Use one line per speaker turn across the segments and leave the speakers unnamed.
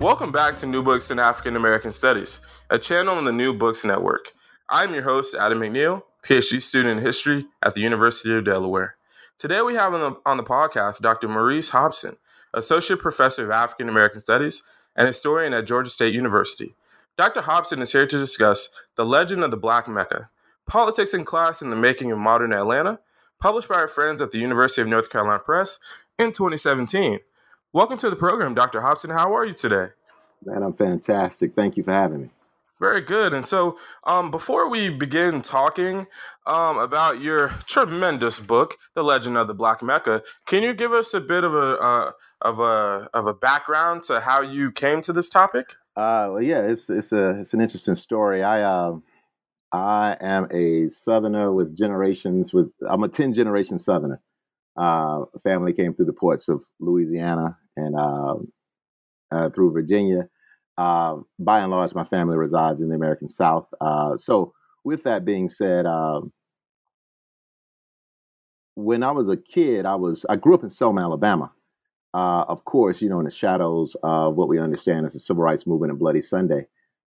Welcome back to New Books in African American Studies, a channel on the New Books Network. I'm your host, Adam McNeil, PhD student in history at the University of Delaware. Today we have on the, on the podcast Dr. Maurice Hobson, Associate Professor of African American Studies and historian at Georgia State University. Dr. Hobson is here to discuss The Legend of the Black Mecca, Politics and Class in the Making of Modern Atlanta, published by our friends at the University of North Carolina Press in 2017. Welcome to the program, Dr. Hobson. How are you today?
Man, I'm fantastic. Thank you for having me.
Very good. And so, um, before we begin talking um, about your tremendous book, "The Legend of the Black Mecca," can you give us a bit of a uh, of a of a background to how you came to this topic?
Uh, well, yeah, it's it's a it's an interesting story. I uh, I am a Southerner with generations. With I'm a ten generation Southerner. Uh, family came through the ports of Louisiana and uh, uh, through Virginia. Uh, by and large, my family resides in the American South. Uh, so, with that being said, um, when I was a kid, I was I grew up in Selma, Alabama. Uh, of course, you know, in the shadows of what we understand as the civil rights movement and Bloody Sunday.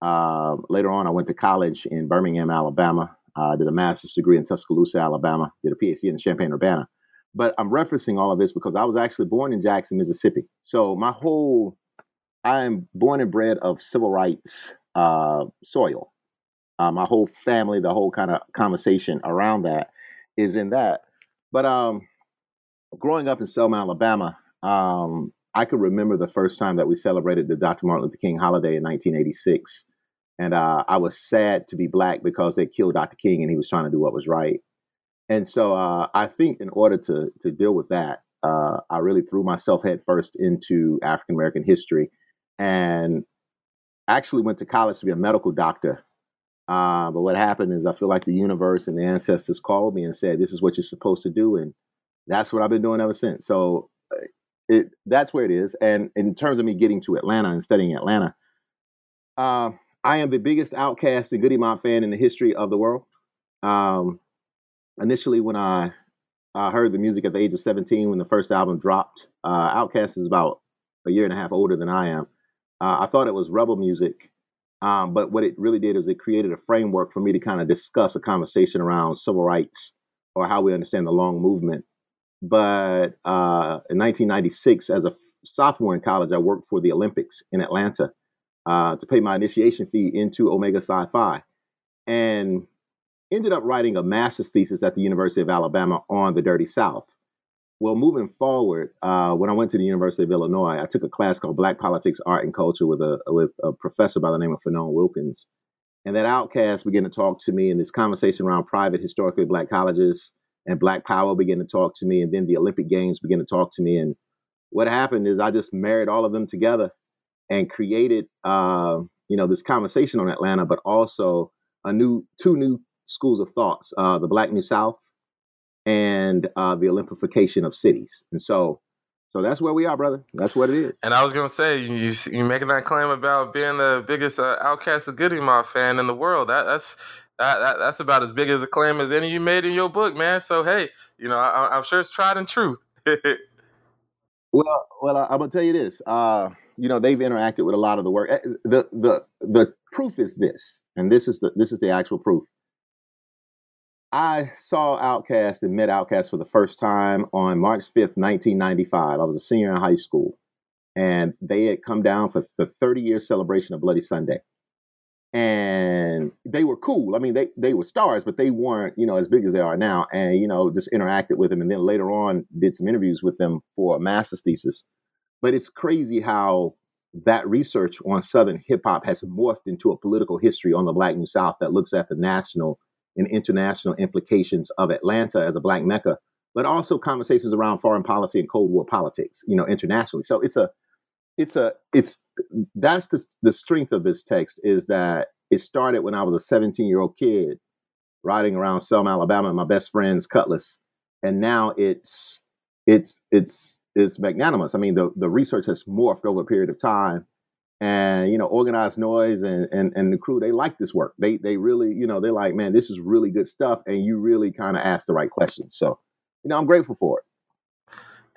later on, I went to college in Birmingham, Alabama. I did a master's degree in Tuscaloosa, Alabama. Did a PhD in Champaign Urbana. But I'm referencing all of this because I was actually born in Jackson, Mississippi. So my whole, I am born and bred of civil rights uh, soil. Uh, my whole family, the whole kind of conversation around that is in that. But um, growing up in Selma, Alabama, um, I could remember the first time that we celebrated the Dr. Martin Luther King holiday in 1986. And uh, I was sad to be black because they killed Dr. King and he was trying to do what was right. And so uh, I think in order to to deal with that, uh, I really threw myself headfirst into African American history, and actually went to college to be a medical doctor. Uh, but what happened is I feel like the universe and the ancestors called me and said, "This is what you're supposed to do," and that's what I've been doing ever since. So uh, it that's where it is. And in terms of me getting to Atlanta and studying Atlanta, uh, I am the biggest Outkast and Goodie Mob fan in the history of the world. Um, initially when I I heard the music at the age of 17 when the first album dropped. Uh, Outkast is about a year and a half older than I am. Uh, I thought it was rebel music, um, but what it really did is it created a framework for me to kind of discuss a conversation around civil rights or how we understand the long movement. But uh, in 1996, as a sophomore in college, I worked for the Olympics in Atlanta uh, to pay my initiation fee into Omega Psi Phi. And ended up writing a master's thesis at the University of Alabama on the Dirty South. Well, moving forward, uh, when I went to the University of Illinois, I took a class called Black Politics, Art, and Culture with a with a professor by the name of Fanon Wilkins. And that Outkast began to talk to me, and this conversation around private, historically black colleges and Black Power began to talk to me, and then the Olympic Games began to talk to me. And what happened is I just married all of them together and created, uh, you know, this conversation on Atlanta, but also a new two new schools of thoughts: uh, the Black New South and uh, the Olympification of cities. And so, so that's where we are, brother. That's what it is.
And I was gonna say, you you making that claim about being the biggest uh, Outkast of Goodie Mob fan in the world. That that's that, that, that's about as big as a claim as any you made in your book, man. So hey, you know, I, am sure it's tried and true.
well, well, I, am gonna tell you this. Uh, you know, they've interacted with a lot of the work. Eh, the the the proof is this, and this is the this is the actual proof I saw Outkast and met Outkast for the first time on March 5th, 1995. I was a senior in high school, and they had come down for the 30 year celebration of Bloody Sunday. And they were cool. I mean, they, they were stars, but they weren't, you know, as big as they are now. And, you know, just interacted with them. And then later on, did some interviews with them for a master's thesis. But it's crazy how that research on Southern hip hop has morphed into a political history on the Black New South that looks at the national and international implications of Atlanta as a black mecca, but also conversations around foreign policy and Cold War politics, you know, internationally. So it's a, it's a, it's that's the the strength of this text is that it started when I was a 17 year old kid riding around Selma, Alabama, with my best friend's Cutlass, and now it's it's it's it's magnanimous. I mean, the the research has morphed over a period of time and you know organized noise and, and and the crew they like this work. They they really you know they're like man this is really good stuff and you really kind of ask the right questions. So you know i'm grateful for it.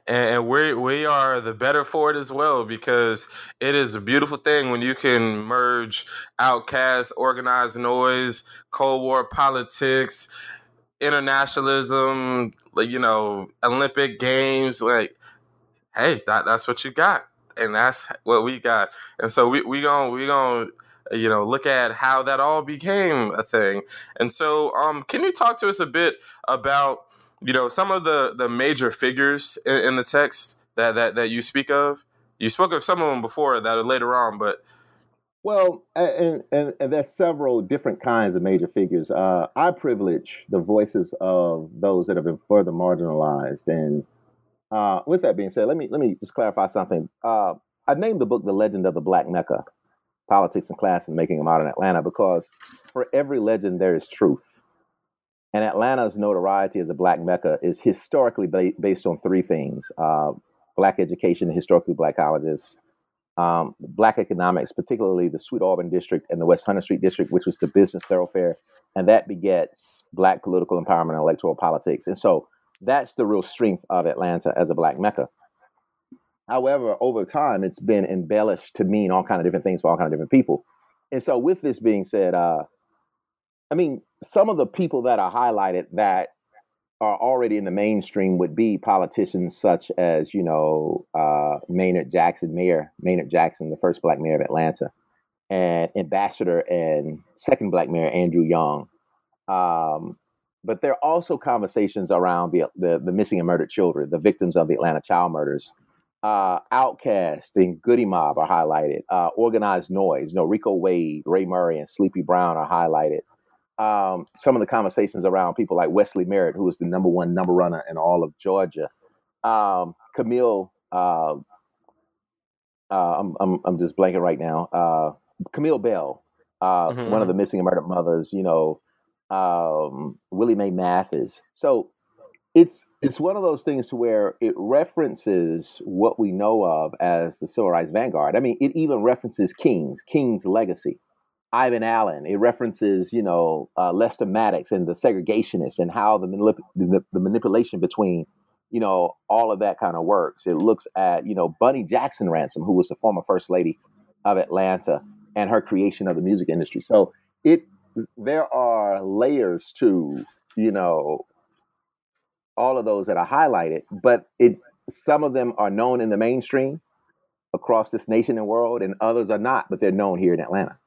And we we are the better for it as well because it is a beautiful thing when you can merge Outkast organized noise cold war politics internationalism like you know olympic games like hey that, that's what you got and that's what we got. And so we we going we going you know look at how that all became a thing. And so um can you talk to us a bit about you know some of the the major figures in, in the text that that that you speak of? You spoke of some of them before that are later on, but
well, and, and, and there's several different kinds of major figures. Uh, I privilege the voices of those that have been further marginalized and uh, with that being said, let me let me just clarify something. Uh, I named the book "The Legend of the Black Mecca: Politics and Class and Making a Modern Atlanta" because for every legend there is truth, and Atlanta's notoriety as a Black Mecca is historically ba- based on three things: uh, Black education, historically Black colleges, um, Black economics, particularly the Sweet Auburn district and the West Hunter Street district, which was the business thoroughfare, and that begets Black political empowerment and electoral politics, and so that's the real strength of Atlanta as a black mecca. However, over time, it's been embellished to mean all kind of different things for all kind of different people. And so, with this being said, uh, I mean, some of the people that are highlighted that are already in the mainstream would be politicians such as, you know, uh, Maynard Jackson, Mayor Maynard Jackson, the first black mayor of Atlanta, and Ambassador and second black mayor Andrew Young. Um, but there are also conversations around the, the, the missing and murdered children, the victims of the Atlanta child murders. Uh, Outkast and Goodie Mob are highlighted. Uh, Organized Noise, you know, Rico Wade, Ray Murray, and Sleepy Brown are highlighted. Um, some of the conversations around people like Wesley Merritt, who is the number one number runner in all of Georgia. Um, Camille, uh, uh I'm, I'm, I'm just blanking right now. Uh, Camille Bell, uh, mm-hmm. one of the missing and murdered mothers, you know, um, Willie Mae Mathis. So it's it's one of those things to where it references what we know of as the civil rights vanguard. I mean, it even references King's King's legacy, Ivan Allen. It references you know uh, Lester Maddox and the segregationists and how the, manip- the, the manipulation between you know all of that kind of works. It looks at you know Bunny Jackson Ransom, who was the former first lady of Atlanta, and her creation of the music industry. So it there are layers to you know all of those that are highlighted but it some of them are known in the mainstream across this nation and world and others are not but they're known here in atlanta.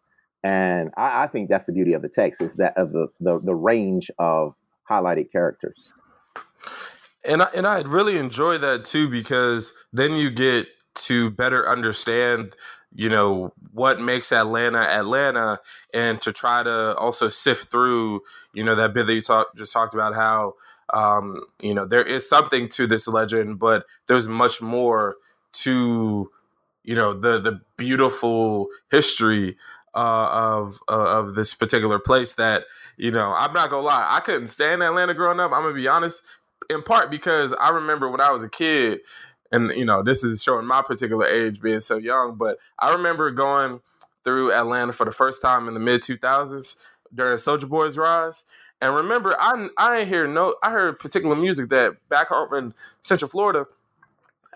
And i, I think that's the beauty of the text is that of the, the, the range of highlighted characters.
And I, and I really enjoy that too because then you get to better understand you know what makes Atlanta Atlanta, and to try to also sift through you know that bit that you talk, just talked about how um, you know there is something to this legend, but there's much more to you know the the beautiful history uh, of uh, of this particular place that you know I'm not gonna lie I couldn't stand Atlanta growing up. I'm gonna be honest, in part because I remember when I was a kid and you know this is showing my particular age being so young but i remember going through atlanta for the first time in the mid 2000s during Soulja Boy's rise and remember i i hear no i heard particular music that back home in central florida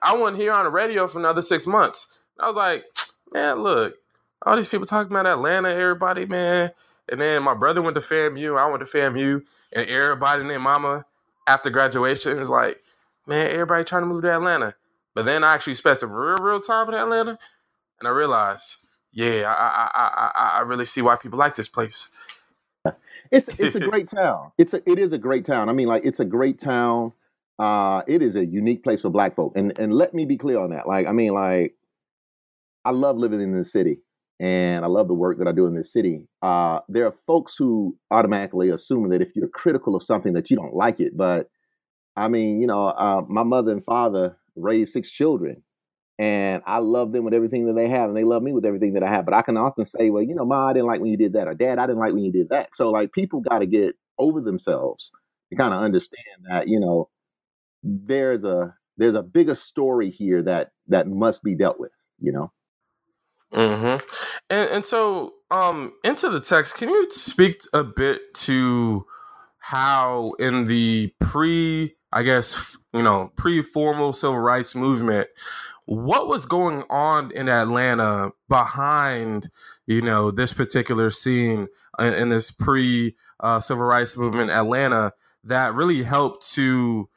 i wasn't here on the radio for another six months. I was like man look all these people talking about atlanta everybody man And then my brother went to FAMU, I went to FAMU, and everybody named Mama after graduation is like, man, everybody trying to move to Atlanta. But then I actually spent some real, real time in Atlanta, and I realized, yeah, I, I, I, I really see why people like this place.
It's it's a great town. It's a it is a great town. I mean, like it's a great town. Uh, it is a unique place for Black folk, and and let me be clear on that. Like, I mean, like I love living in this city, and I love the work that I do in this city. Uh, there are folks who automatically assume that if you're critical of something that you don't like it, but I mean, you know, uh, my mother and father raised six children, and I love them with everything that they have, and they love me with everything that I have. But I can often say, well, you know, Ma, I didn't like when you did that, or Dad, I didn't like when you did that. So like, people got to get over themselves to kind of understand that, you know, there's a there's a bigger story here that that must be dealt with. You know.
Mm-hmm. And and so um into the text, can you speak a bit to how in the pre I guess you know pre-formal civil rights movement what was going on in Atlanta behind you know this particular scene in, in this pre uh, civil rights movement Atlanta that really helped to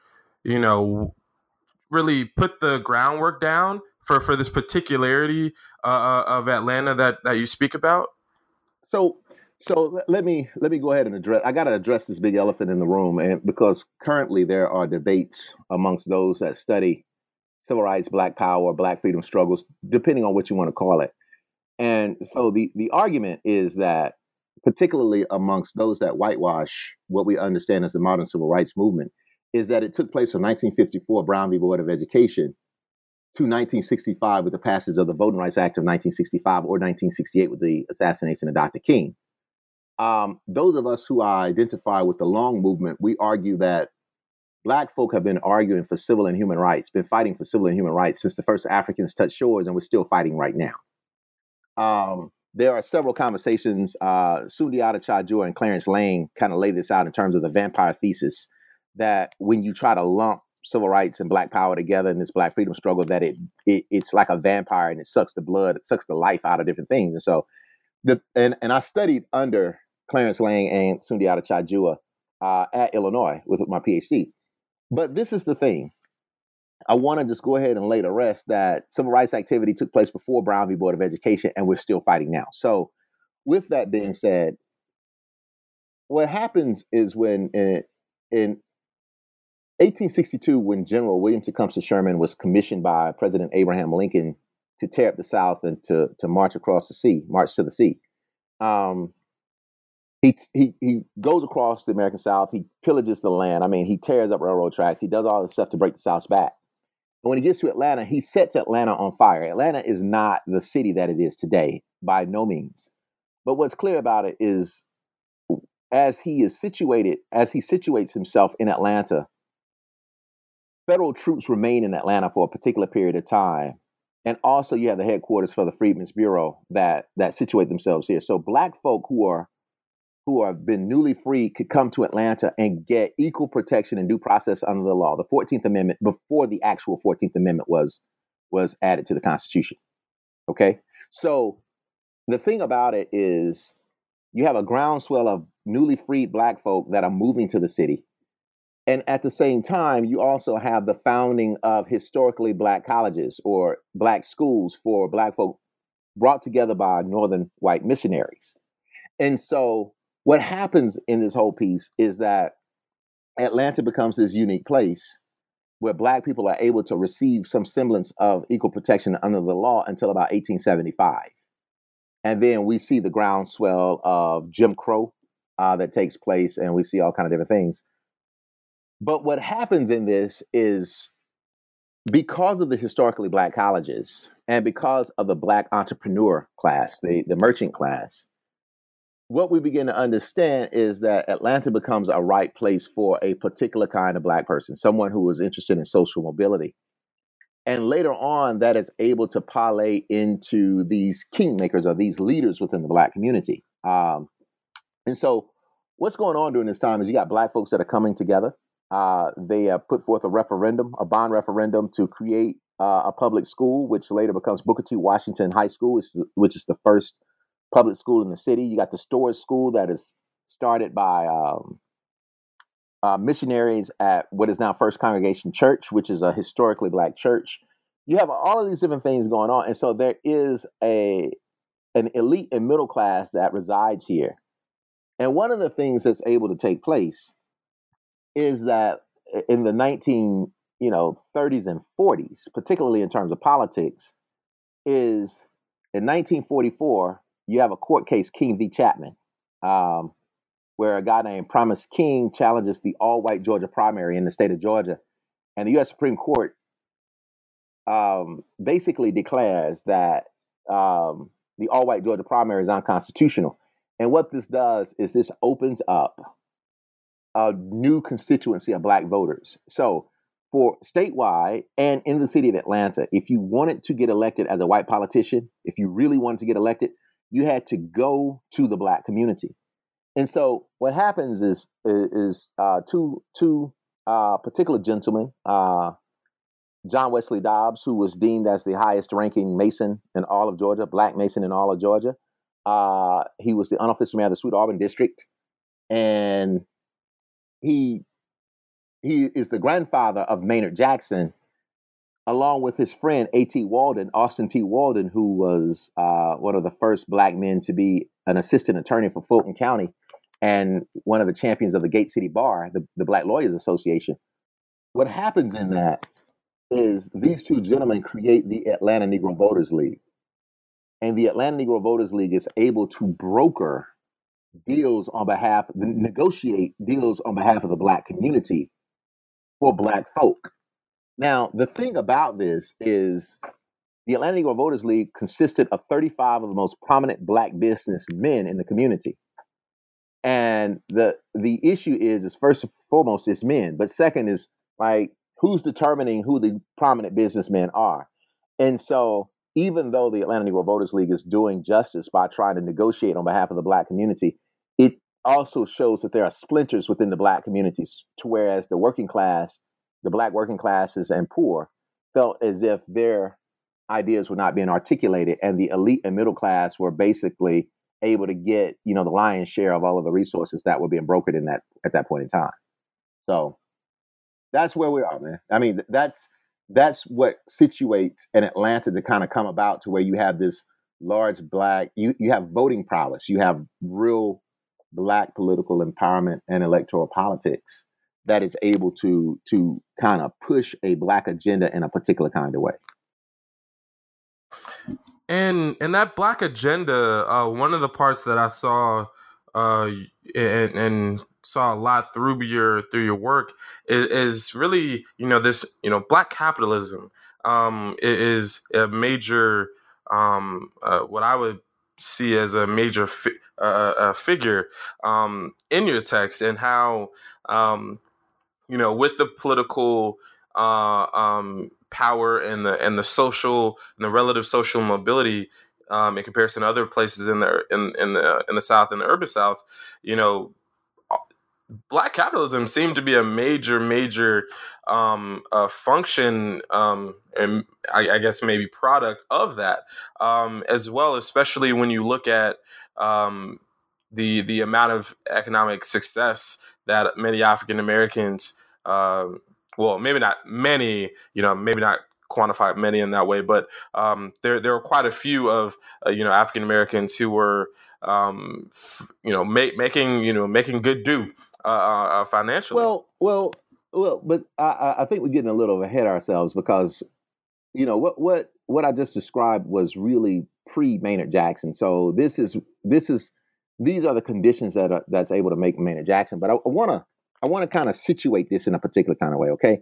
you know really put the groundwork down for for this particularity uh, uh, of Atlanta that that you speak about?
So so let me let me go ahead and address. I got to address this big elephant in the room, and because currently there are debates amongst those that study civil rights, Black Power, Black freedom struggles, depending on what you want to call it. And so the the argument is that, particularly amongst those that whitewash what we understand as the modern civil rights movement, is that it took place from 1954 Brown v. Board of Education to 1965 with the passage of the Voting Rights Act of 1965 or 1968 with the assassination of Dr. King. Um, those of us who identify with the long movement, we argue that Black folk have been arguing for civil and human rights, been fighting for civil and human rights since the first Africans touched shores, and we're still fighting right now. Um, there are several conversations. Uh, Sundiata Cha-Jua and Clarence Lang kind of lay this out in terms of the vampire thesis that when you try to lump civil rights and black power together in this black freedom struggle, that it, it it's like a vampire and it sucks the blood, it sucks the life out of different things. And so the and, and I studied under Clarence Lang and Sundiata Cha-Jua uh, at Illinois with my PhD. But this is the thing. I want to just go ahead and lay to rest that civil rights activity took place before Brown v. Board of Education, and we're still fighting now. So, with that being said, what happens is when in, in 1862, when General William Tecumseh Sherman was commissioned by President Abraham Lincoln to tear up the South and to, to march across the sea, march to the sea, um, he, he, he goes across the American South. He pillages the land. I mean, he tears up railroad tracks. He does all this stuff to break the South's back. And when he gets to Atlanta, he sets Atlanta on fire. Atlanta is not the city that it is today, by no means. But what's clear about it is as he is situated, as he situates himself in Atlanta, federal troops remain in Atlanta for a particular period of time. And also you have the headquarters for the Freedmen's Bureau that that situate themselves here. So black folk who are who have been newly free could come to Atlanta and get equal protection and due process under the law, the 14th Amendment, before the actual 14th Amendment was was added to the Constitution. Okay? So the thing about it is you have a groundswell of newly freed black folk that are moving to the city and at the same time, you also have the founding of historically black colleges or black schools for black folk brought together by northern white missionaries. And so, what happens in this whole piece is that Atlanta becomes this unique place where black people are able to receive some semblance of equal protection under the law until about 1875. And then we see the groundswell of Jim Crow uh, that takes place, and we see all kind of different things. But what happens in this is because of the historically black colleges and because of the black entrepreneur class, the, the merchant class, what we begin to understand is that Atlanta becomes a right place for a particular kind of black person, someone who is interested in social mobility. And later on, that is able to parlay into these kingmakers or these leaders within the black community. Um, and so, what's going on during this time is you got black folks that are coming together uh, they uh, put forth a referendum, a bond referendum, to create uh, a public school, which later becomes Booker T. Washington High School, which is, which is the first public school in the city. You got the Storrs School that is started by um, uh, missionaries at what is now First Congregation Church, which is a historically black church. You have all of these different things going on, and so there is a an elite and middle class that resides here. And one of the things that's able to take place is that in the 19 you know 30s and 40s, particularly in terms of politics, is in 1944 you have a court case, King v. Chapman, um, where a guy named Primus King challenges the all-white Georgia primary in the state of Georgia, and the U.S. Supreme Court um, basically declares that um, the all-white Georgia primary is unconstitutional. And what this does is this opens up a new constituency of black voters. So for statewide and in the city of Atlanta, if you wanted to get elected as a white politician, if you really wanted to get elected, you had to go to the black community. And so what happens is is uh, two two uh, particular gentlemen, uh, John Wesley Dobbs, who was deemed as the highest ranking Mason in all of Georgia, black Mason in all of Georgia. Uh, he was the unofficial mayor of the Sweet Auburn district, and he he is the grandfather of Maynard Jackson, along with his friend A.T. Walden, Austin T. Walden, who was uh, one of the first black men to be an assistant attorney for Fulton County and one of the champions of the Gate City Bar, the, the Black Lawyers Association. What happens in that is these two gentlemen create the Atlanta Negro Voters League. And the Atlanta Negro Voters League is able to broker deals on behalf, negotiate deals on behalf of the black community for black folk. Now, the thing about this is the Atlanta Negro Voters League consisted of 35 of the most prominent black businessmen in the community. And the the issue is is first and foremost it's men, but second is like who's determining who the prominent businessmen are. And so even though the Atlanta Negro Voters League is doing justice by trying to negotiate on behalf of the black community, it also shows that there are splinters within the black communities to whereas the working class, the black working classes and poor felt as if their ideas were not being articulated and the elite and middle class were basically able to get, you know, the lion's share of all of the resources that were being brokered in that at that point in time. So that's where we are, man. I mean, that's that's what situates an Atlanta to kind of come about to where you have this large black you you have voting prowess, you have real black political empowerment and electoral politics that is able to to kind of push a black agenda in a particular kind of way.
And and that black agenda, uh, one of the parts that I saw uh, and, and saw a lot through your through your work is, is really you know this you know black capitalism um, is a major um, uh, what I would see as a major fi- uh, uh, figure um, in your text and how um, you know with the political uh, um, power and the and the social and the relative social mobility um, in comparison to other places in the in in the in the South and the urban South, you know, black capitalism seemed to be a major major um, uh, function um, and I, I, guess maybe product of that um, as well, especially when you look at um, the the amount of economic success that many African Americans um, well, maybe not many, you know, maybe not quantify many in that way, but um, there there are quite a few of uh, you know African Americans who were um, f- you know making you know making good do uh, uh, uh, financially.
Well, well, well, but I, I think we're getting a little ahead ourselves because you know what what what I just described was really pre Maynard Jackson. So this is this is these are the conditions that are, that's able to make Maynard Jackson. But I want to I want to kind of situate this in a particular kind of way, okay?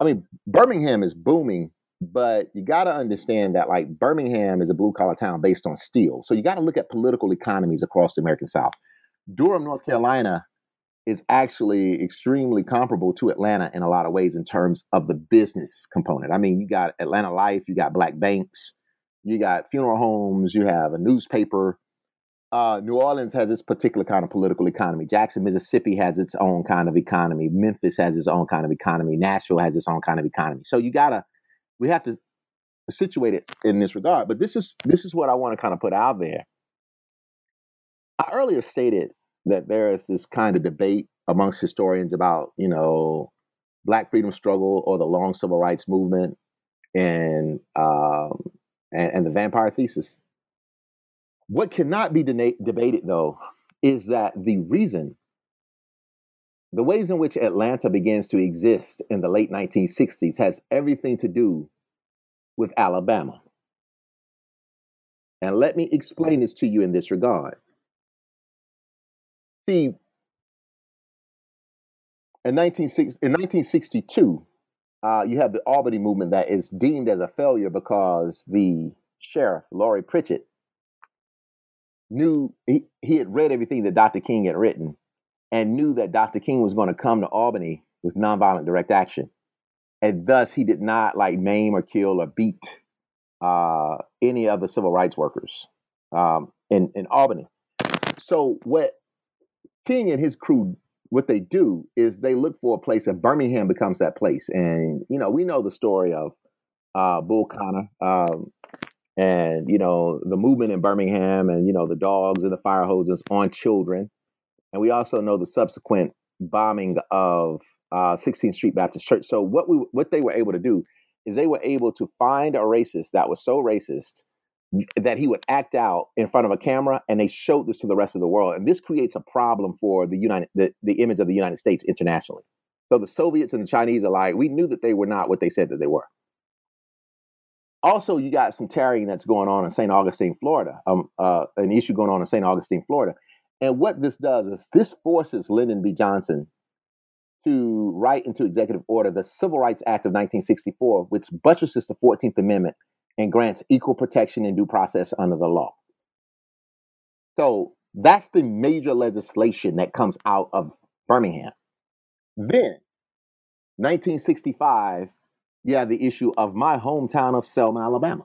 I mean, Birmingham is booming, but you got to understand that like Birmingham is a blue collar town based on steel. So you got to look at political economies across the American South. Durham, North Carolina is actually extremely comparable to Atlanta in a lot of ways in terms of the business component. I mean, you got Atlanta Life, you got black banks, you got funeral homes, you have a newspaper, uh, New Orleans has this particular kind of political economy. Jackson, Mississippi has its own kind of economy. Memphis has its own kind of economy. Nashville has its own kind of economy. So you gotta, we have to situate it in this regard. But this is this is what I want to kind of put out there. I earlier stated that there is this kind of debate amongst historians about, you know, Black freedom struggle or the long civil rights movement and um, and, and the vampire thesis. What cannot be dena- debated, though, is that the reason, the ways in which Atlanta begins to exist in the late 1960s has everything to do with Alabama. And let me explain this to you in this regard. See, in, 1960, in 1962, uh, you have the Albany movement that is deemed as a failure because the sheriff, Laurie Pritchett, knew he, he had read everything that Dr. King had written and knew that Dr. King was going to come to Albany with nonviolent direct action. And thus, he did not like maim or kill or beat uh, any of the civil rights workers um, in, in Albany. So, what King and his crew, what they do is they look for a place, and Birmingham becomes that place. And, you know, we know the story of uh, Bull Connor. Um, and you know the movement in Birmingham, and you know the dogs and the fire hoses on children, and we also know the subsequent bombing of uh, 16th Street Baptist Church. So what we what they were able to do is they were able to find a racist that was so racist that he would act out in front of a camera, and they showed this to the rest of the world, and this creates a problem for the United the, the image of the United States internationally. So the Soviets and the Chinese are like, we knew that they were not what they said that they were also you got some tarrying that's going on in st augustine florida um, uh, an issue going on in st augustine florida. And what this does is this forces lyndon b. Johnson to write into executive order the civil rights act of 1964 which buttresses the 14th amendment and grants equal protection and due process under the law. So that's the major legislation that comes out of birmingham. Then 1965 have the issue of my hometown of Selma, Alabama,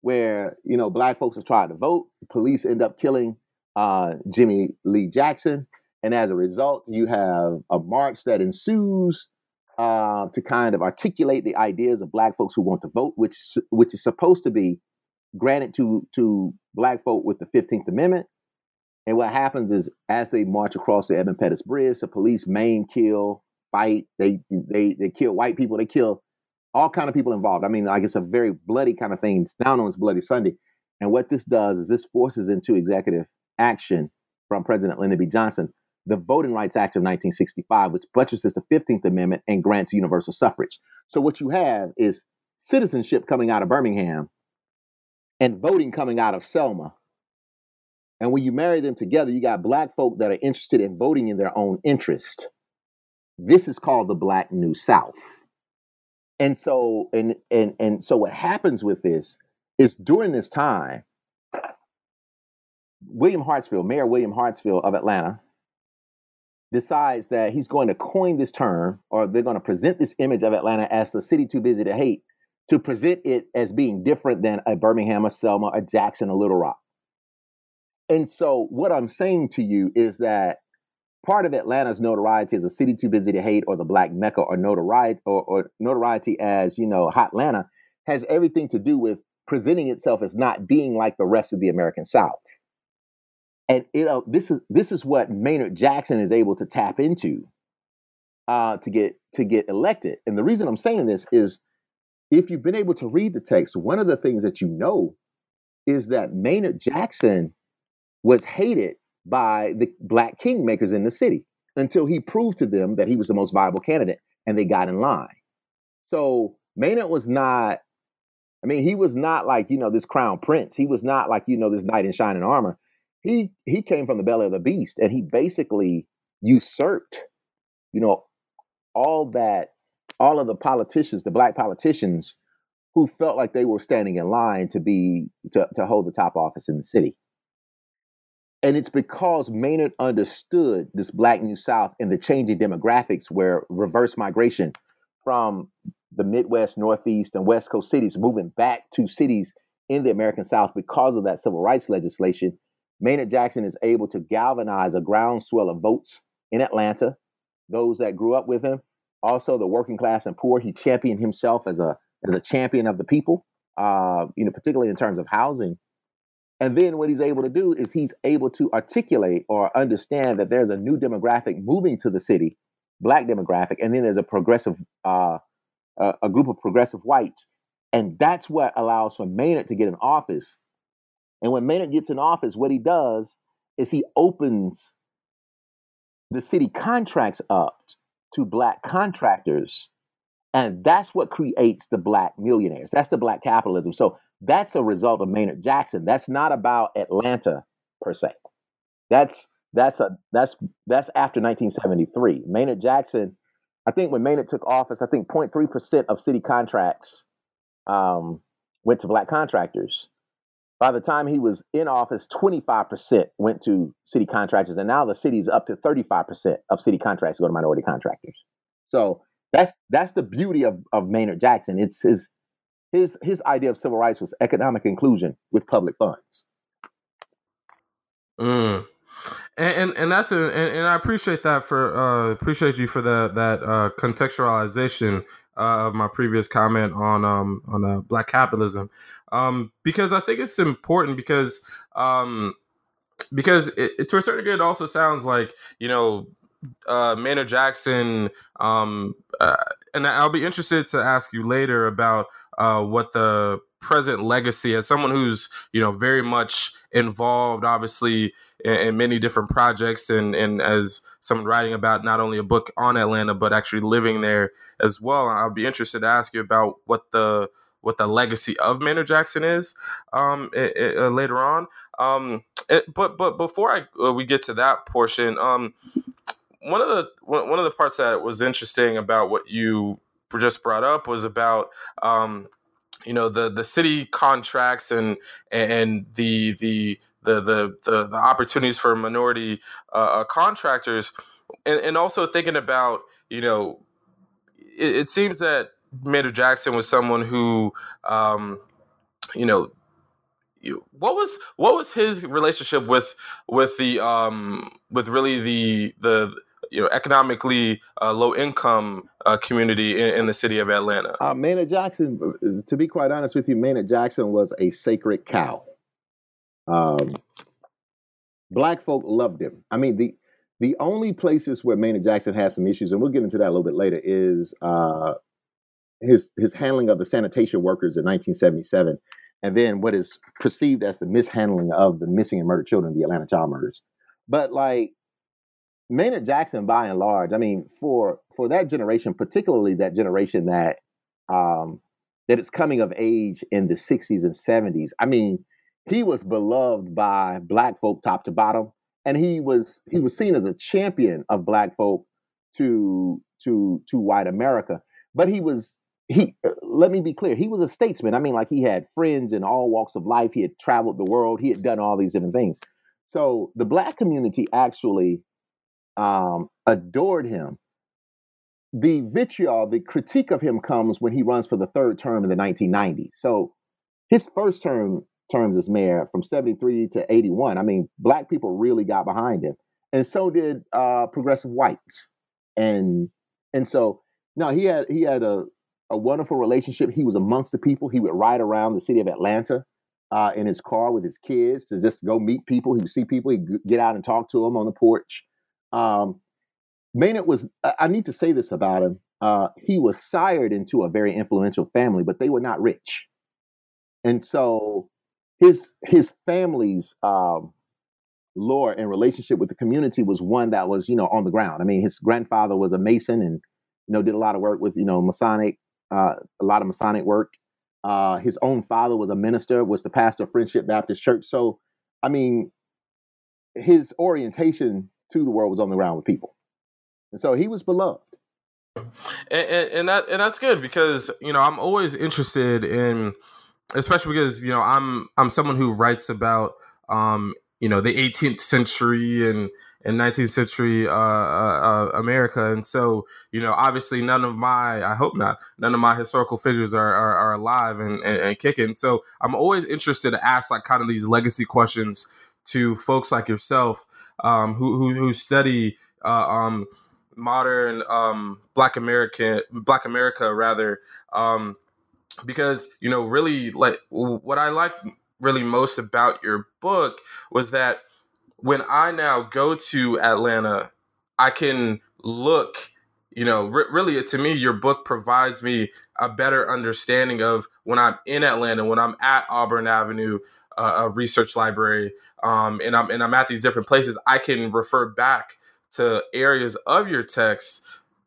where you know black folks are trying to vote. Police end up killing uh, Jimmy Lee Jackson, and as a result, you have a march that ensues uh, to kind of articulate the ideas of black folks who want to vote, which which is supposed to be granted to to black folk with the Fifteenth Amendment. And what happens is, as they march across the Edmund Pettus Bridge, the police maim, kill, fight. They they they kill white people. They kill all kind of people involved. I mean, like it's a very bloody kind of thing. It's down on it's Bloody Sunday. And what this does is this forces into executive action from President Lyndon B. Johnson the Voting Rights Act of 1965, which buttresses the 15th Amendment and grants universal suffrage. So what you have is citizenship coming out of Birmingham and voting coming out of Selma. And when you marry them together, you got black folk that are interested in voting in their own interest. This is called the Black New South. And so and and and so what happens with this is during this time, William Hartsfield, Mayor William Hartsfield of Atlanta, decides that he's going to coin this term, or they're going to present this image of Atlanta as the city too busy to hate, to present it as being different than a Birmingham, a Selma, a Jackson, a Little Rock. And so, what I'm saying to you is that part of Atlanta's notoriety as a city too busy to hate, or the Black Mecca, or notoriety, or, or notoriety as you know, Hot Atlanta, has everything to do with presenting itself as not being like the rest of the American South. And it, uh, this is this is what Maynard Jackson is able to tap into uh, to get to get elected. And the reason I'm saying this is, if you've been able to read the text, one of the things that you know is that Maynard Jackson was hated by the black kingmakers in the city until he proved to them that he was the most viable candidate and they got in line. So Maynard was not, I mean, he was not like, you know, this crown prince. He was not like, you know, this knight in shining armor. He he came from the belly of the beast and he basically usurped, you know, all that, all of the politicians, the black politicians who felt like they were standing in line to be to, to hold the top office in the city. And it's because Maynard understood this Black New South and the changing demographics where reverse migration from the Midwest, Northeast, and West Coast cities moving back to cities in the American South because of that civil rights legislation. Maynard Jackson is able to galvanize a groundswell of votes in Atlanta, those that grew up with him, also the working class and poor. He championed himself as a as a champion of the people, uh, you know, particularly in terms of housing And then what he's able to do is he's able to articulate or understand that there's a new demographic moving to the city, black demographic, and then there's a progressive, uh, a, a group of progressive whites, and that's what allows for Maynard to get in office. And when Maynard gets in office, what he does is he opens the city contracts up to black contractors and that's what creates the black millionaires. That's the black capitalism. So that's a result of Maynard Jackson. That's not about Atlanta per se. That's that's a that's that's after 1973. Maynard Jackson, I think when Maynard took office, I think 0.3 percent of city contracts um, went to black contractors. By the time he was in office, 25% went to city contractors, and now the city's up to 35% of city contracts go to minority contractors. So that's that's the beauty of, of Maynard Jackson. It's his his his idea of civil rights was economic inclusion with public funds.
Mm. And, and, and that's a and, and, I appreciate that for uh, appreciate you for that that uh, contextualization uh, of my previous comment on um, on uh, black capitalism um, because I think it's important because um, because it, it, to a certain degree it also sounds like you know uh, Jackson, um, uh, and I'll be interested to ask you later about uh, what the present legacy as someone who's you know very much involved, obviously in, in, many different projects, and and as someone writing about not only a book on Atlanta but actually living there as well. I'll be interested to ask you about what the what the legacy of Maynard Jackson is um, it, it, uh, later on. Um, it, but but before I uh, we get to that portion, um, one of the one of the parts that was interesting about what you just brought up was about um, you know the the city contracts and and the the the the the, the opportunities for minority uh, uh, contractors. And, and also thinking about you know it, it seems that Mayor Jackson was someone who um, you know what was what was his relationship with with the um with really the the you know economically uh, low income uh, community in, in, the city of Atlanta?
Uh, Maynard Jackson, uh, to be quite honest with you, Maynard Jackson was a sacred cow. Um, black folk loved him. I mean the the only places where Maynard Jackson has some issues, and we'll get into that a little bit later, is uh, his his handling of the sanitation workers in 1977, and then what is perceived as the mishandling of the missing and murdered children, the Atlanta child murders. But like Maynard Jackson, by and large, I mean, for for that generation, particularly that generation that um, that is coming of age in the '60s and '70s, I mean, he was beloved by Black folk top to bottom, and he was he was seen as a champion of Black folk to to to white America. But he was he. Let me be clear, he was a statesman. I mean, like he had friends in all walks of life. He had traveled the world. He had done all these different things. So the Black community actually um, adored him. The vitriol, the critique of him comes when he runs for the third term in the 1990s. So his first term terms as mayor from 73 to 81, I mean, black people really got behind him. And so did uh, progressive whites. And and so now he had he had a, a wonderful relationship. He was amongst the people. He would ride around the city of Atlanta uh, in his car with his kids to just go meet people. He would see people. He'd get out and talk to them on the porch. Um, Maynard was, I need to say this about him. Uh, he was sired into a very influential family, but they were not rich. And so his his family's um, lore and relationship with the community was one that was, you know, on the ground. I mean, his grandfather was a Mason and, you know, did a lot of work with, you know, Masonic, uh, a lot of Masonic work. Uh, his own father was a minister, was the pastor of Friendship Baptist Church. So, I mean, his orientation to the world was on the ground with people. And so he was beloved.
And, and, and that and that's good because you know I'm always interested in, especially because you know I'm I'm someone who writes about um you know the 18th century and and 19th century uh, uh, uh, America, and so you know, obviously, none of my, I hope not, none of my historical figures are are, are alive and, and, and, kicking. So I'm always interested to ask like kind of these legacy questions to folks like yourself um, who, who, who study uh, um, modern um, Black American Black America rather, um, because you know really like what I like really most about your book was that when I now go to Atlanta, I can look, you know, r- really to me, your book provides me a better understanding of when I'm in Atlanta, when I'm at Auburn Avenue, uh, a research library, um, and I'm and I'm at these different places, I can refer back to areas of your text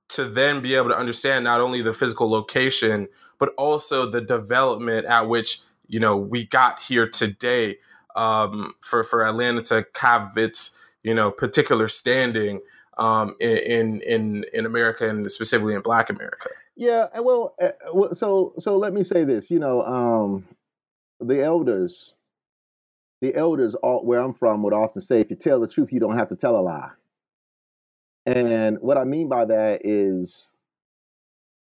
to then be able to understand not only the physical location but also the development at which you know we got here today um, for for Atlanta to have its you know particular standing um, in in in America and specifically in Black America.
Yeah, well, uh, so so let me say this. You know, um, the elders, the elders, all, where I'm from, would often say, "If you tell the truth, you don't have to tell a lie." And what I mean by that is,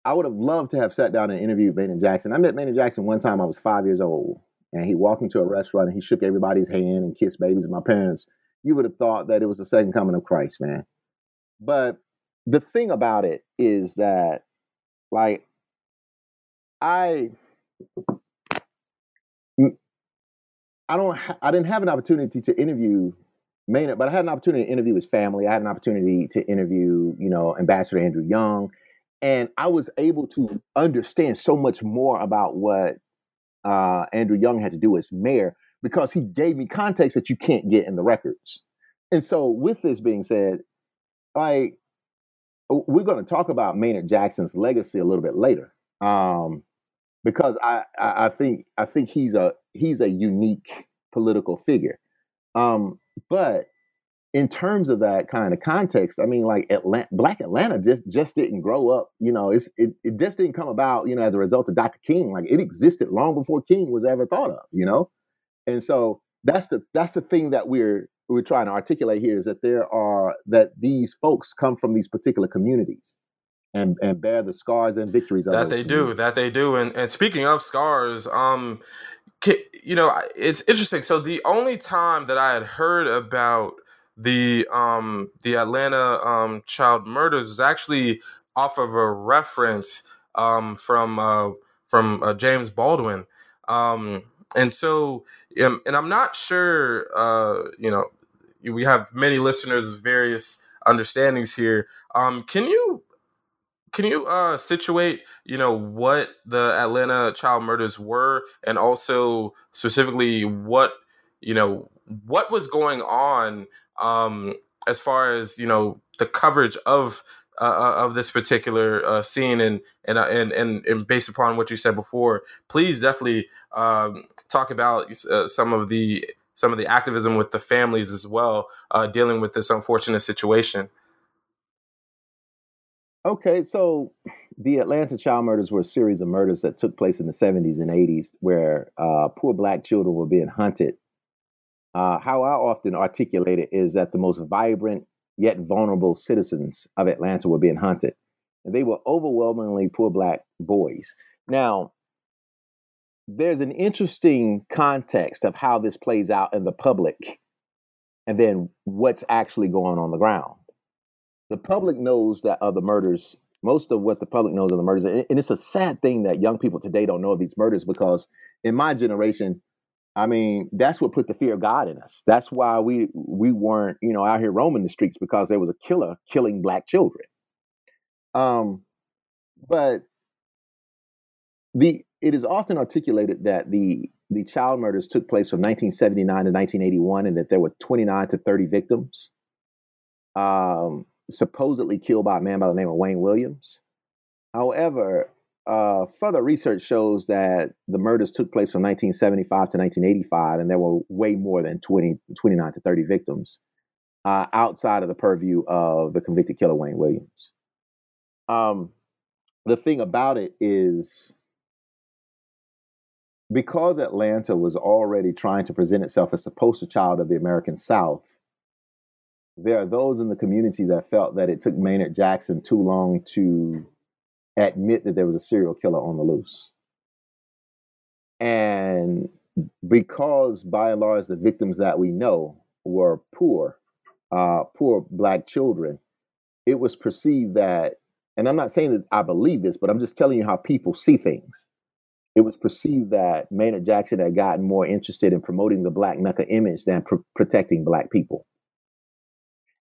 I would have loved to have sat down and interviewed Maynard Jackson. I met Maynard Jackson one time. I was five years old, and he walked into a restaurant and he shook everybody's hand and kissed babies and my parents. You would have thought that it was the second coming of Christ, man. But the thing about it is that, like, I, I don't, ha- I didn't have an opportunity to interview Maynard, but I had an opportunity to interview his family. I had an opportunity to interview, you know, Ambassador Andrew Young, and I was able to understand so much more about what uh, Andrew Young had to do as mayor because he gave me context that you can't get in the records. And so, with this being said, like we're going to talk about Maynard Jackson's legacy a little bit later, um, because I, I, I think I think he's a he's a unique political figure. Um, but in terms of that kind of context, I mean, like Atlanta, Black Atlanta just just didn't grow up. You know, it's it, it just didn't come about. You know, as a result of Dr. King. Like it existed long before King was ever thought of. You know, and so that's the that's the thing that we're we're trying to articulate here is that there are that these folks come from these particular communities and and bear the scars and victories
that they do that they do and and speaking of scars um you know it's interesting. So the only time that i had heard about the um the atlanta um child murders was actually off of a reference um from uh from uh, james baldwin. Um and so um, and i'm not sure uh you know we have many listeners various understandings here. Um, can you can you uh, situate you know what the Atlanta child murders were, and also specifically what you know what was going on um, as far as you know the coverage of uh, uh of this particular uh, scene and and, uh, and and and based upon what you said before, please definitely um, talk about uh, some of the some of the activism with the families as well, uh, dealing with this unfortunate situation.
Okay, so the Atlanta child murders were a series of murders that took place in the 70s and 80s where uh, poor black children were being hunted. Uh, how I often articulate it is that the most vibrant yet vulnerable citizens of Atlanta were being hunted. And they were overwhelmingly poor black boys. Now, there's an interesting context of how this plays out in the public and then what's actually going on the ground. The public knows that of the murders, most of what the public knows of the murders, and it's a sad thing that young people today don't know of these murders because in my generation, I mean, that's what put the fear of God in us. That's why we we weren't, you know, out here roaming the streets because there was a killer killing black children. Um, but the it is often articulated that the the child murders took place from 1979 to 1981, and that there were 29 to 30 victims, um, supposedly killed by a man by the name of Wayne Williams. However, uh, further research shows that the murders took place from 1975 to 1985, and there were way more than 20, 29 to 30 victims uh, outside of the purview of the convicted killer Wayne Williams. Um, the thing about it is because Atlanta was already trying to present itself as the poster child of the American South, there are those in the community that felt that it took Maynard Jackson too long to admit that there was a serial killer on the loose. And because by and large the victims that we know were poor, uh, poor black children, it was perceived that, and I'm not saying that I believe this, but I'm just telling you how people see things it was perceived that Maynard Jackson had gotten more interested in promoting the Black Mecca image than pr- protecting Black people.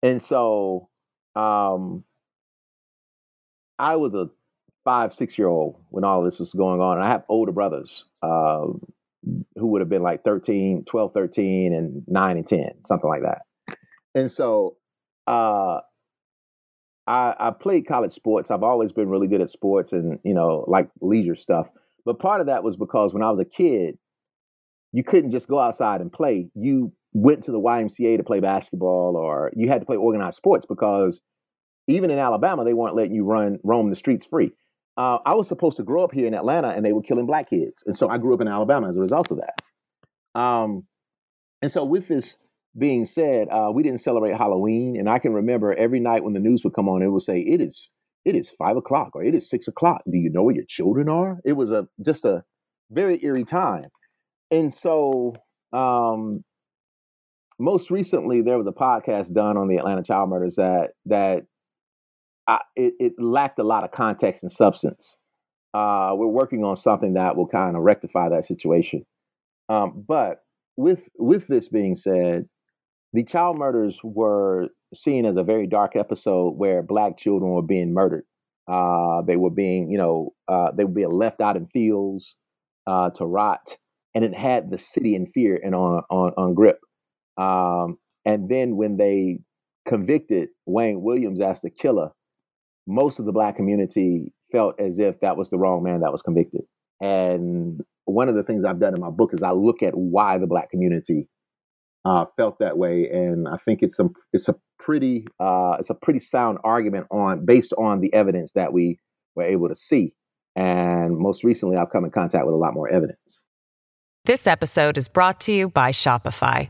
And so um, I was a five, six year old when all this was going on. And I have older brothers uh, who would have been like 13, 12, 13, and 9 and 10, something like that. And so uh, I, I played college sports. I've always been really good at sports and, you know, like leisure stuff. But part of that was because when I was a kid, you couldn't just go outside and play. You went to the YMCA to play basketball or you had to play organized sports because even in Alabama, they weren't letting you run roam the streets free. Uh, I was supposed to grow up here in Atlanta, and they were killing black kids, and so I grew up in Alabama as a result of that. Um, and so, with this being said, uh, we didn't celebrate Halloween, and I can remember every night when the news would come on, it would say it is it is five o'clock or it is six o'clock. Do you know where your children are? It was a just a very eerie time, and so um, most recently there was a podcast done on the Atlanta child murders that that I, it, it, lacked a lot of context and substance. Uh, we're working on something that will kind of rectify that situation. Um, but with with this being said, the child murders were seen as a very dark episode where black children were being murdered. Uh, they were being, you know, uh, they were being left out in fields uh, to rot, and it had the city in fear and on on, on grip. Um, and then when they convicted Wayne Williams as the killer, most of the black community felt as if that was the wrong man that was convicted. And one of the things I've done in my book is I look at why the black community uh, felt that way, and I think it's a it's a pretty uh, it's a pretty sound argument on based on the evidence that we were able to see. And most recently, I've come in contact with a lot more evidence.
This episode is brought to you by Shopify.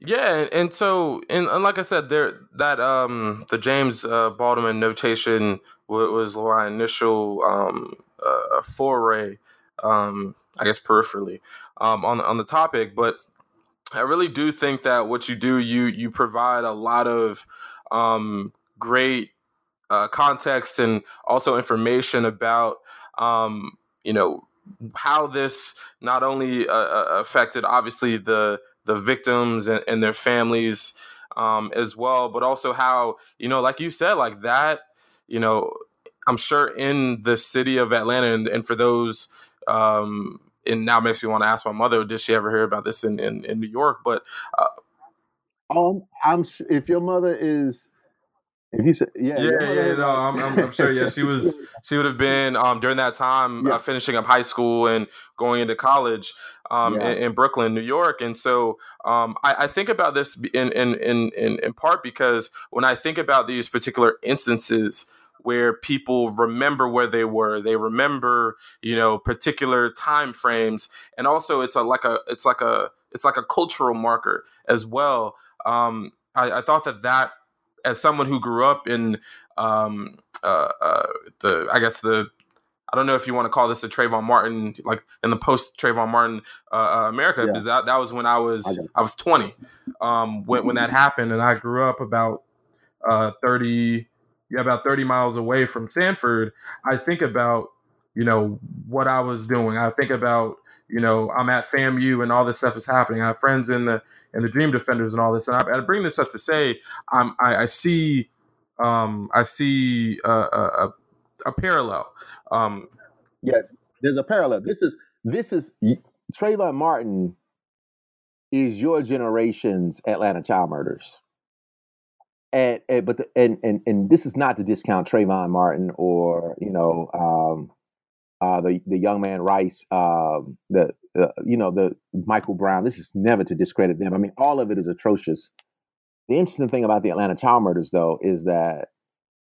Yeah, and so and, and like I said, there that um the James uh, Baldwin notation was my initial um uh, foray, um, I guess peripherally, um, on on the topic. But I really do think that what you do, you you provide a lot of um, great uh, context and also information about um, you know how this not only uh, uh affected obviously the the victims and, and their families um, as well, but also how you know, like you said, like that, you know, I'm sure in the city of Atlanta, and, and for those, um, and now makes me want to ask my mother, did she ever hear about this in, in, in New York? But uh,
um, I'm if your mother is if you say, yeah,
yeah, yeah, no, I'm, I'm, I'm, sure. Yeah, she was, she would have been um, during that time yeah. uh, finishing up high school and going into college um, yeah. in, in, Brooklyn, New York. And so um, I, I, think about this in, in, in, in part because when I think about these particular instances where people remember where they were they remember you know particular time frames and also it's a like a it's like a it's like a cultural marker as well um i, I thought that that as someone who grew up in um uh, uh the i guess the I don't know if you want to call this a Trayvon Martin, like in the post Trayvon Martin uh, uh, America, yeah. because that, that was when I was I, I was 20 um, when when that happened, and I grew up about uh, 30 yeah, about 30 miles away from Sanford, I think about, you know, what I was doing. I think about, you know, I'm at FAMU and all this stuff is happening. I have friends in the in the Dream Defenders and all this. And I, I bring this up to say, I'm, I, I see, um, I see a, a, a parallel. Um,
yeah, there's a parallel. This is this is Trayvon Martin is your generation's Atlanta child murders and, and but the, and and and this is not to discount Trayvon Martin or you know um, uh, the the young man Rice, um, the uh, you know the Michael Brown. This is never to discredit them. I mean, all of it is atrocious. The interesting thing about the Atlanta child murders, though, is that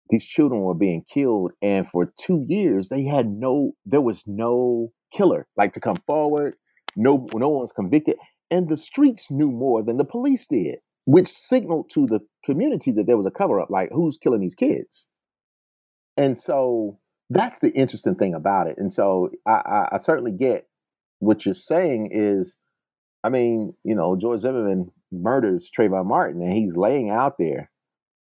these children were being killed, and for two years they had no, there was no killer like to come forward. No, no one was convicted, and the streets knew more than the police did, which signaled to the community that there was a cover up. Like, who's killing these kids? And so that's the interesting thing about it. And so I, I, I certainly get what you're saying is, I mean, you know, George Zimmerman murders Trayvon Martin and he's laying out there.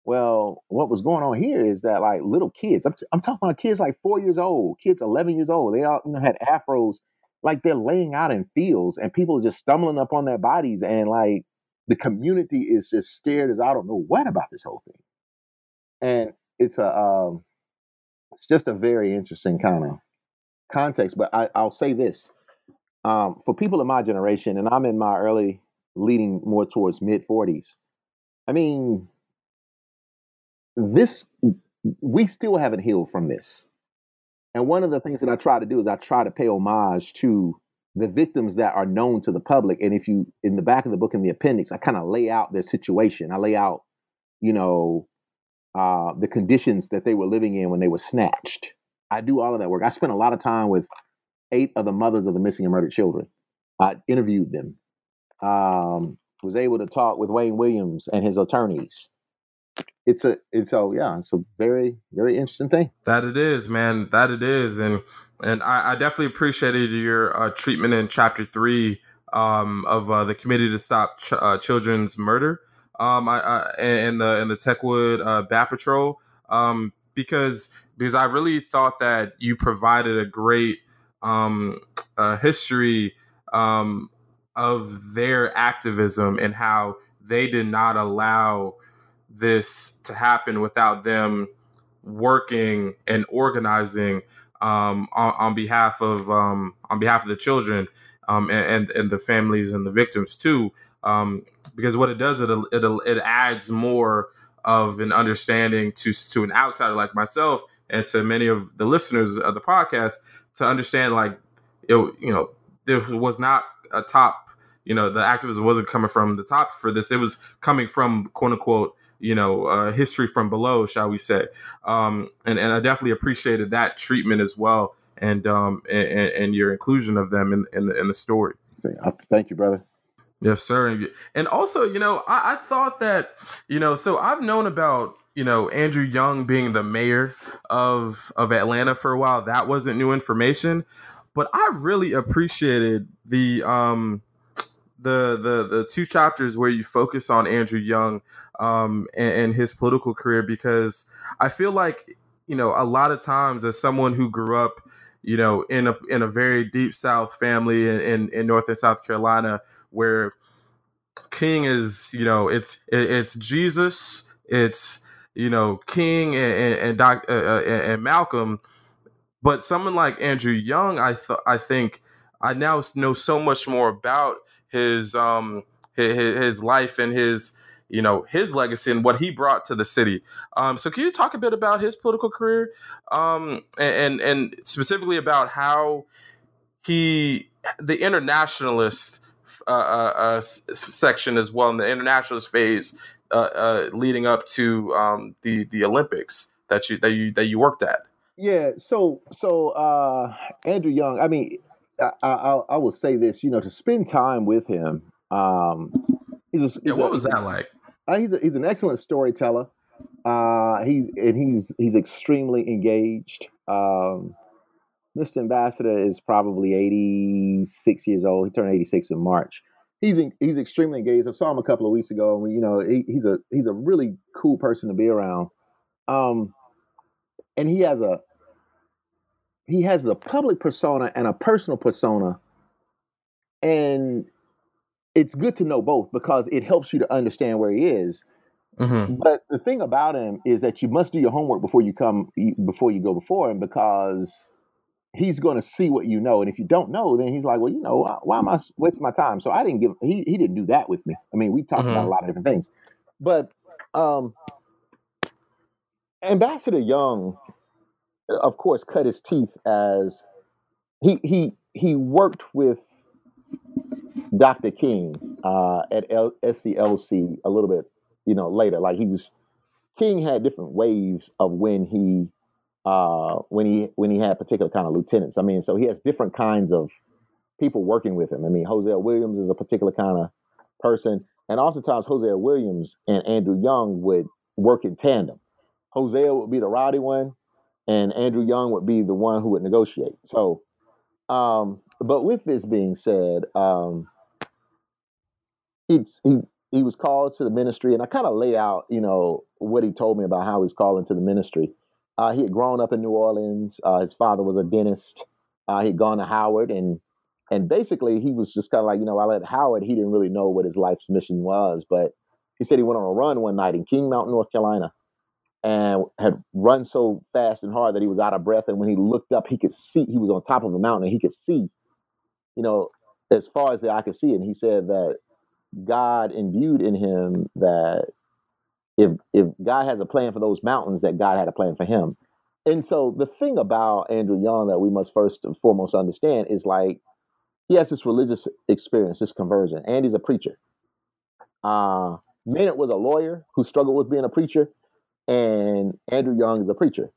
Well, what was going on here is that like little kids, I'm, t- I'm talking about kids like four years old, kids 11 years old, they all you know, had afros, like they're laying out in fields and people are just stumbling up on their bodies and like the community is just scared as I don't know what about this whole thing. And it's a, um, it's just a very interesting kind of context. But I, I'll say this um, for people in my generation, and I'm in my early, leading more towards mid 40s. I mean, this we still haven't healed from this. And one of the things that I try to do is I try to pay homage to the victims that are known to the public. And if you in the back of the book in the appendix, I kind of lay out their situation. I lay out, you know, uh, the conditions that they were living in when they were snatched. I do all of that work. I spent a lot of time with eight of the mothers of the missing and murdered children. I interviewed them. Um, was able to talk with Wayne Williams and his attorneys. It's a it's so yeah, it's a very very interesting thing.
That it is, man. That it is, and and I, I definitely appreciated your uh, treatment in chapter three um, of uh, the committee to stop ch- uh, children's murder um, I, I and the and the Techwood uh, Bat Patrol um, because because I really thought that you provided a great um, uh, history um, of their activism and how they did not allow this to happen without them working and organizing um, on, on, behalf of um, on behalf of the children um, and, and, and the families and the victims too um, because what it does it it it adds more of an understanding to to an outsider like myself and to many of the listeners of the podcast to understand like it you know there was not a top you know the activism wasn't coming from the top for this. It was coming from quote unquote you know uh, history from below shall we say. Um, and and I definitely appreciated that treatment as well and um and, and your inclusion of them in in the, in the story.
Thank you brother
Yes, sir. And also, you know, I, I, thought that, you know, so I've known about, you know, Andrew Young being the mayor of of Atlanta for a while. That wasn't new information, but I really appreciated the um the the the two chapters where you focus on Andrew Young um and, and his political career because I feel like, you know, a lot of times as someone who grew up you know, in a in a very deep South family in, in, in North and South Carolina, where King is, you know, it's it's Jesus, it's you know King and and, and Doc uh, uh and Malcolm, but someone like Andrew Young, I thought I think I now know so much more about his um his, his life and his you know his legacy and what he brought to the city. Um, so can you talk a bit about his political career, um, and, and, and specifically about how he the internationalist uh, uh, uh section as well in the internationalist phase uh, uh, leading up to um, the the Olympics that you that you that you worked at.
Yeah. So so Andrew Young. I mean, I, I, I will say this. You know, to spend time with him. Um,
he's a, he's yeah. What a, was that like?
he's a, he's an excellent storyteller. Uh, he's and he's he's extremely engaged. Um, Mr. Ambassador is probably 86 years old. He turned 86 in March. He's in, he's extremely engaged. I saw him a couple of weeks ago, and you know he, he's a he's a really cool person to be around. Um, and he has a he has a public persona and a personal persona, and it's good to know both because it helps you to understand where he is. Mm-hmm. But the thing about him is that you must do your homework before you come before you go before him because he's going to see what you know, and if you don't know, then he's like, well, you know, why, am I wasting my time? So I didn't give he he didn't do that with me. I mean, we talked mm-hmm. about a mm-hmm. lot of different things, but um, Ambassador Young, of course, cut his teeth as he he he worked with Dr. King uh, at L- SCLC a little bit, you know, later. Like he was, King had different waves of when he, uh, when he when he had particular kind of lieutenants. I mean, so he has different kinds of people working with him. I mean, Hosea Williams is a particular kind of person, and oftentimes Hosea Williams and Andrew Young would work in tandem. Hosea would be the rowdy one, and Andrew Young would be the one who would negotiate. So, um, but with this being said, um, he's, he he was called to the ministry, and I kind of lay out, you know, what he told me about how he's called into the ministry. Uh, he had grown up in New Orleans. Uh, his father was a dentist. Uh, he'd gone to Howard, and and basically he was just kind of like, you know, while at Howard, he didn't really know what his life's mission was, but he said he went on a run one night in King Mountain, North Carolina, and had run so fast and hard that he was out of breath. And when he looked up, he could see he was on top of a mountain, and he could see, you know, as far as the eye could see. And he said that God imbued in him that if if God has a plan for those mountains, that God had a plan for him. And so the thing about Andrew Young that we must first and foremost understand is like he has this religious experience, this conversion. and he's a preacher. Uh, Maynard was a lawyer who struggled with being a preacher, and Andrew Young is a preacher.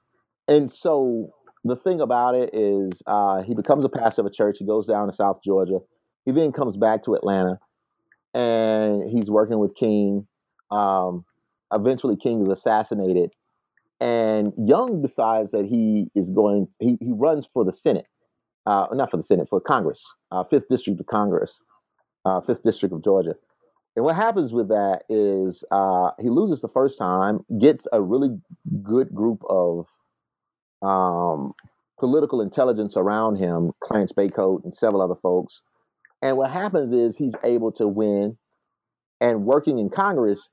And so the thing about it is uh, he becomes a pastor of a church. He goes down to South Georgia. He then comes back to Atlanta and he's working with King. Um, eventually, King is assassinated, and Young decides that he is going. He, he runs for the Senate, uh, not for the Senate, for Congress, uh, fifth district of Congress, uh, fifth district of Georgia. And what happens with that is uh, he loses the first time, gets a really good group of um, political intelligence around him, Clarence Bacote and several other folks, and what happens is he's able to win. And working in Congress,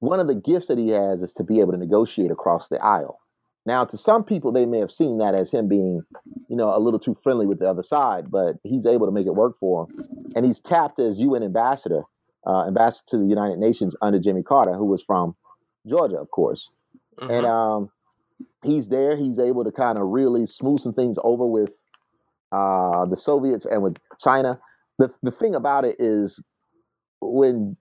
one of the gifts that he has is to be able to negotiate across the aisle. Now, to some people, they may have seen that as him being, you know, a little too friendly with the other side, but he's able to make it work for him. And he's tapped as UN ambassador, uh, ambassador to the United Nations under Jimmy Carter, who was from Georgia, of course. Mm-hmm. And um, he's there. He's able to kind of really smooth some things over with uh, the Soviets and with China the the thing about it is when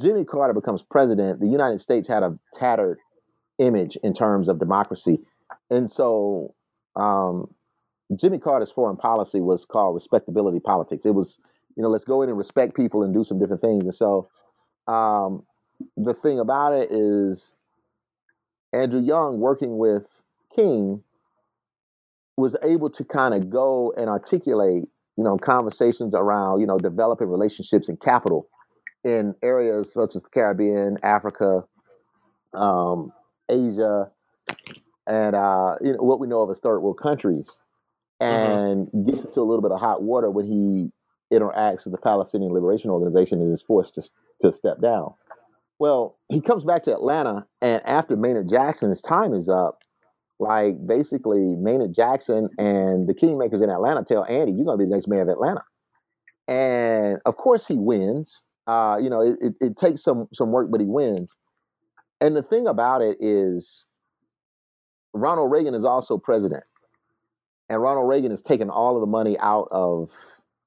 Jimmy Carter becomes president, the United States had a tattered image in terms of democracy, and so um, Jimmy Carter's foreign policy was called respectability politics. It was, you know, let's go in and respect people and do some different things. And so, um, the thing about it is, Andrew Young working with King was able to kind of go and articulate you know, conversations around, you know, developing relationships and capital in areas such as the Caribbean, Africa, um, Asia, and uh, you know what we know of as third world countries, mm-hmm. and mm-hmm. gets into a little bit of hot water when he interacts with the Palestinian Liberation Organization and is forced to to step down. Well, he comes back to Atlanta, and after Maynard Jackson's time is up, like basically Maynard Jackson and the Kingmakers in Atlanta tell Andy, you're gonna be the next mayor of Atlanta. And of course he wins. Uh, you know, it, it, it takes some some work, but he wins. And the thing about it is Ronald Reagan is also president. And Ronald Reagan has taken all of the money out of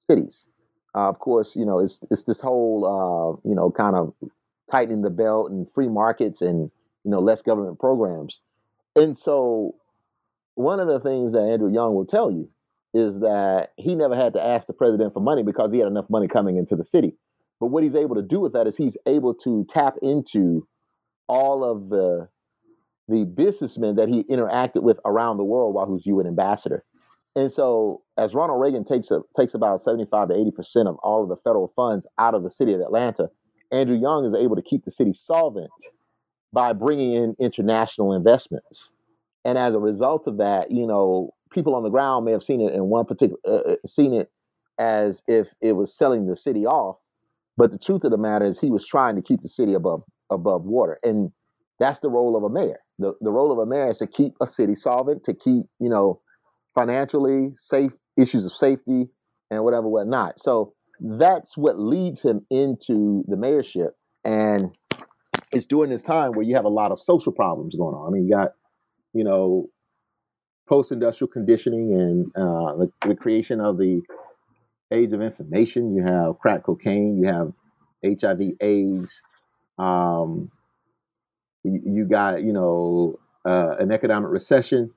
cities. Uh, of course, you know, it's it's this whole uh, you know, kind of tightening the belt and free markets and you know, less government programs. And so, one of the things that Andrew Young will tell you is that he never had to ask the president for money because he had enough money coming into the city. But what he's able to do with that is he's able to tap into all of the the businessmen that he interacted with around the world while he was UN ambassador. And so, as Ronald Reagan takes a, takes about seventy five to eighty percent of all of the federal funds out of the city of Atlanta, Andrew Young is able to keep the city solvent by bringing in international investments. And as a result of that, you know, people on the ground may have seen it in one particular, uh, uh, seen it as if it was selling the city off. But the truth of the matter is, he was trying to keep the city above above water, and that's the role of a mayor. the The role of a mayor is to keep a city solvent, to keep you know financially safe issues of safety and whatever whatnot. So that's what leads him into the mayorship, and it's during this time where you have a lot of social problems going on. I mean, you got, you know, post-industrial conditioning and uh, the, the, creation of the age of information. You have crack cocaine. You have HIV/AIDS. Um, you, you, got, you know, uh, an economic recession,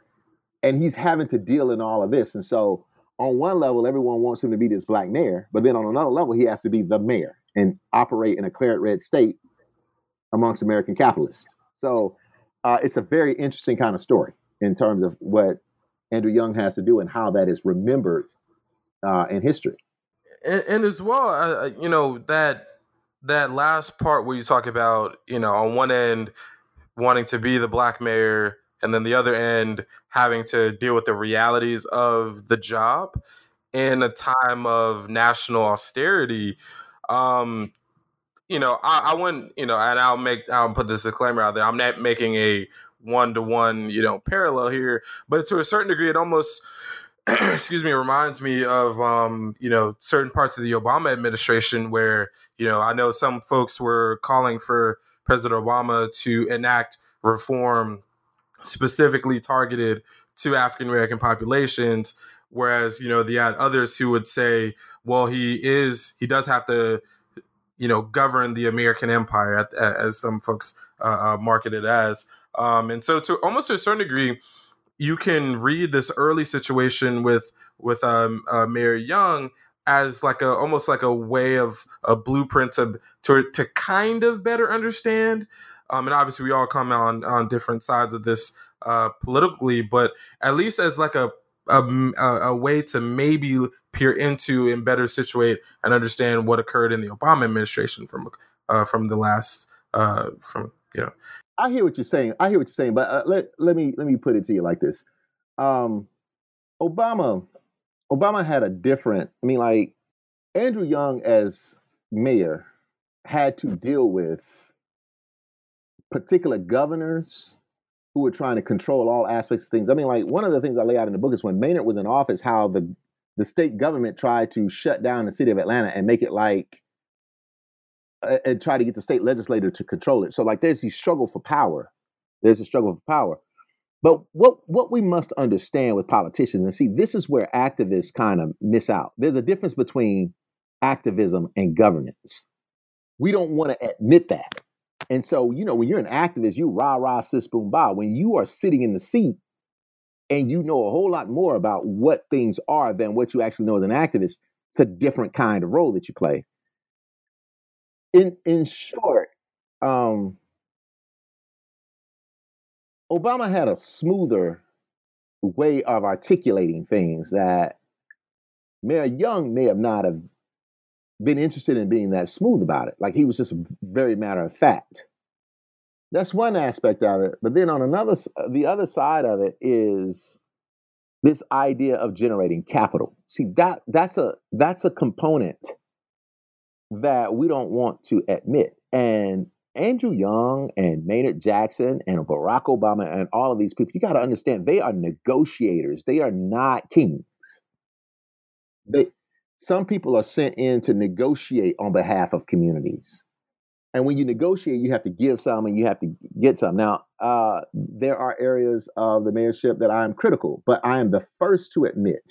and he's having to deal in all of this. And so, on one level, everyone wants him to be this black mayor, but then on another level, he has to be the mayor and operate in a claret red state amongst American capitalists. So uh, it's a very interesting kind of story in terms of what Andrew Young has to do and how that is remembered uh, in history.
And, and as well, uh, you know that that last part where you talk about, you know, on one end wanting to be the black mayor, and then the other end having to deal with the realities of the job in a time of national austerity. Um, you know, I, I wouldn't, you know, and I'll make, I'll put this disclaimer out there. I'm not making a one to one, you know, parallel here, but to a certain degree, it almost, excuse me, reminds me of, um, you know, certain parts of the Obama administration where, you know, I know some folks were calling for President Obama to enact reform specifically targeted to African American populations. Whereas, you know, the had others who would say, well, he is, he does have to, you know, govern the American empire, as some folks uh, uh, market it as. Um, and so, to almost to a certain degree, you can read this early situation with with um, uh, Mayor Young as like a almost like a way of a blueprint to to, to kind of better understand um, and obviously, we all come on on different sides of this uh, politically, but at least as like a a, a way to maybe peer into and better situate and understand what occurred in the Obama administration from uh, from the last uh, from you know.
I hear what you're saying. I hear what you're saying, but uh, let let me let me put it to you like this: um, Obama, Obama had a different. I mean, like Andrew Young as mayor had to deal with particular governors who were trying to control all aspects of things. I mean, like one of the things I lay out in the book is when Maynard was in office, how the the state government tried to shut down the city of Atlanta and make it like and try to get the state legislature to control it. So like there's the struggle for power. There's a struggle for power. But what what we must understand with politicians and see this is where activists kind of miss out. There's a difference between activism and governance. We don't want to admit that. And so, you know, when you're an activist, you rah rah sis boom ba. When you are sitting in the seat and you know a whole lot more about what things are than what you actually know as an activist, it's a different kind of role that you play. In in short, um, Obama had a smoother way of articulating things that Mayor Young may have not have been interested in being that smooth about it. Like he was just very matter of fact. That's one aspect of it. But then on another, the other side of it is this idea of generating capital. See that that's a that's a component that we don't want to admit. And Andrew Young and Maynard Jackson and Barack Obama and all of these people, you got to understand they are negotiators. They are not kings. They some people are sent in to negotiate on behalf of communities. And when you negotiate, you have to give some and you have to get some. Now, uh, there are areas of the mayorship that I am critical, but I am the first to admit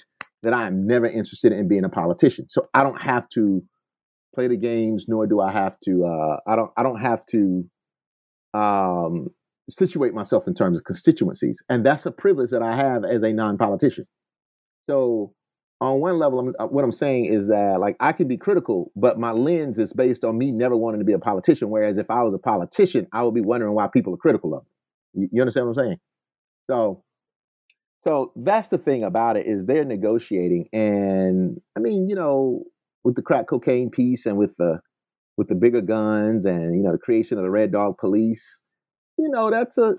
that I am never interested in being a politician. So I don't have to play the games, nor do I have to. Uh, I don't. I don't have to um, situate myself in terms of constituencies, and that's a privilege that I have as a non-politician. So on one level, I'm, uh, what I'm saying is that like I can be critical, but my lens is based on me never wanting to be a politician. Whereas if I was a politician, I would be wondering why people are critical of me. You, you understand what I'm saying? So, so that's the thing about it is they're negotiating, and I mean, you know, with the crack cocaine piece and with the with the bigger guns and you know the creation of the Red Dog Police, you know, that's a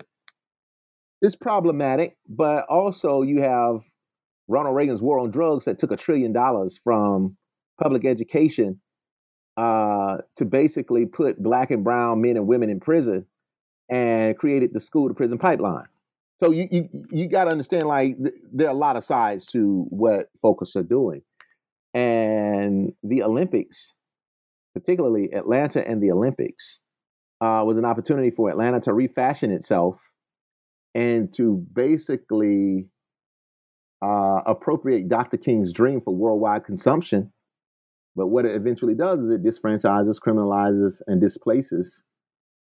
it's problematic, but also you have Ronald Reagan's war on drugs that took a trillion dollars from public education uh, to basically put black and brown men and women in prison and created the school to prison pipeline. So you you, you got to understand like th- there are a lot of sides to what Focus are doing, and the Olympics, particularly Atlanta and the Olympics, uh, was an opportunity for Atlanta to refashion itself and to basically uh, appropriate Dr. King's dream for worldwide consumption. But what it eventually does is it disfranchises, criminalizes, and displaces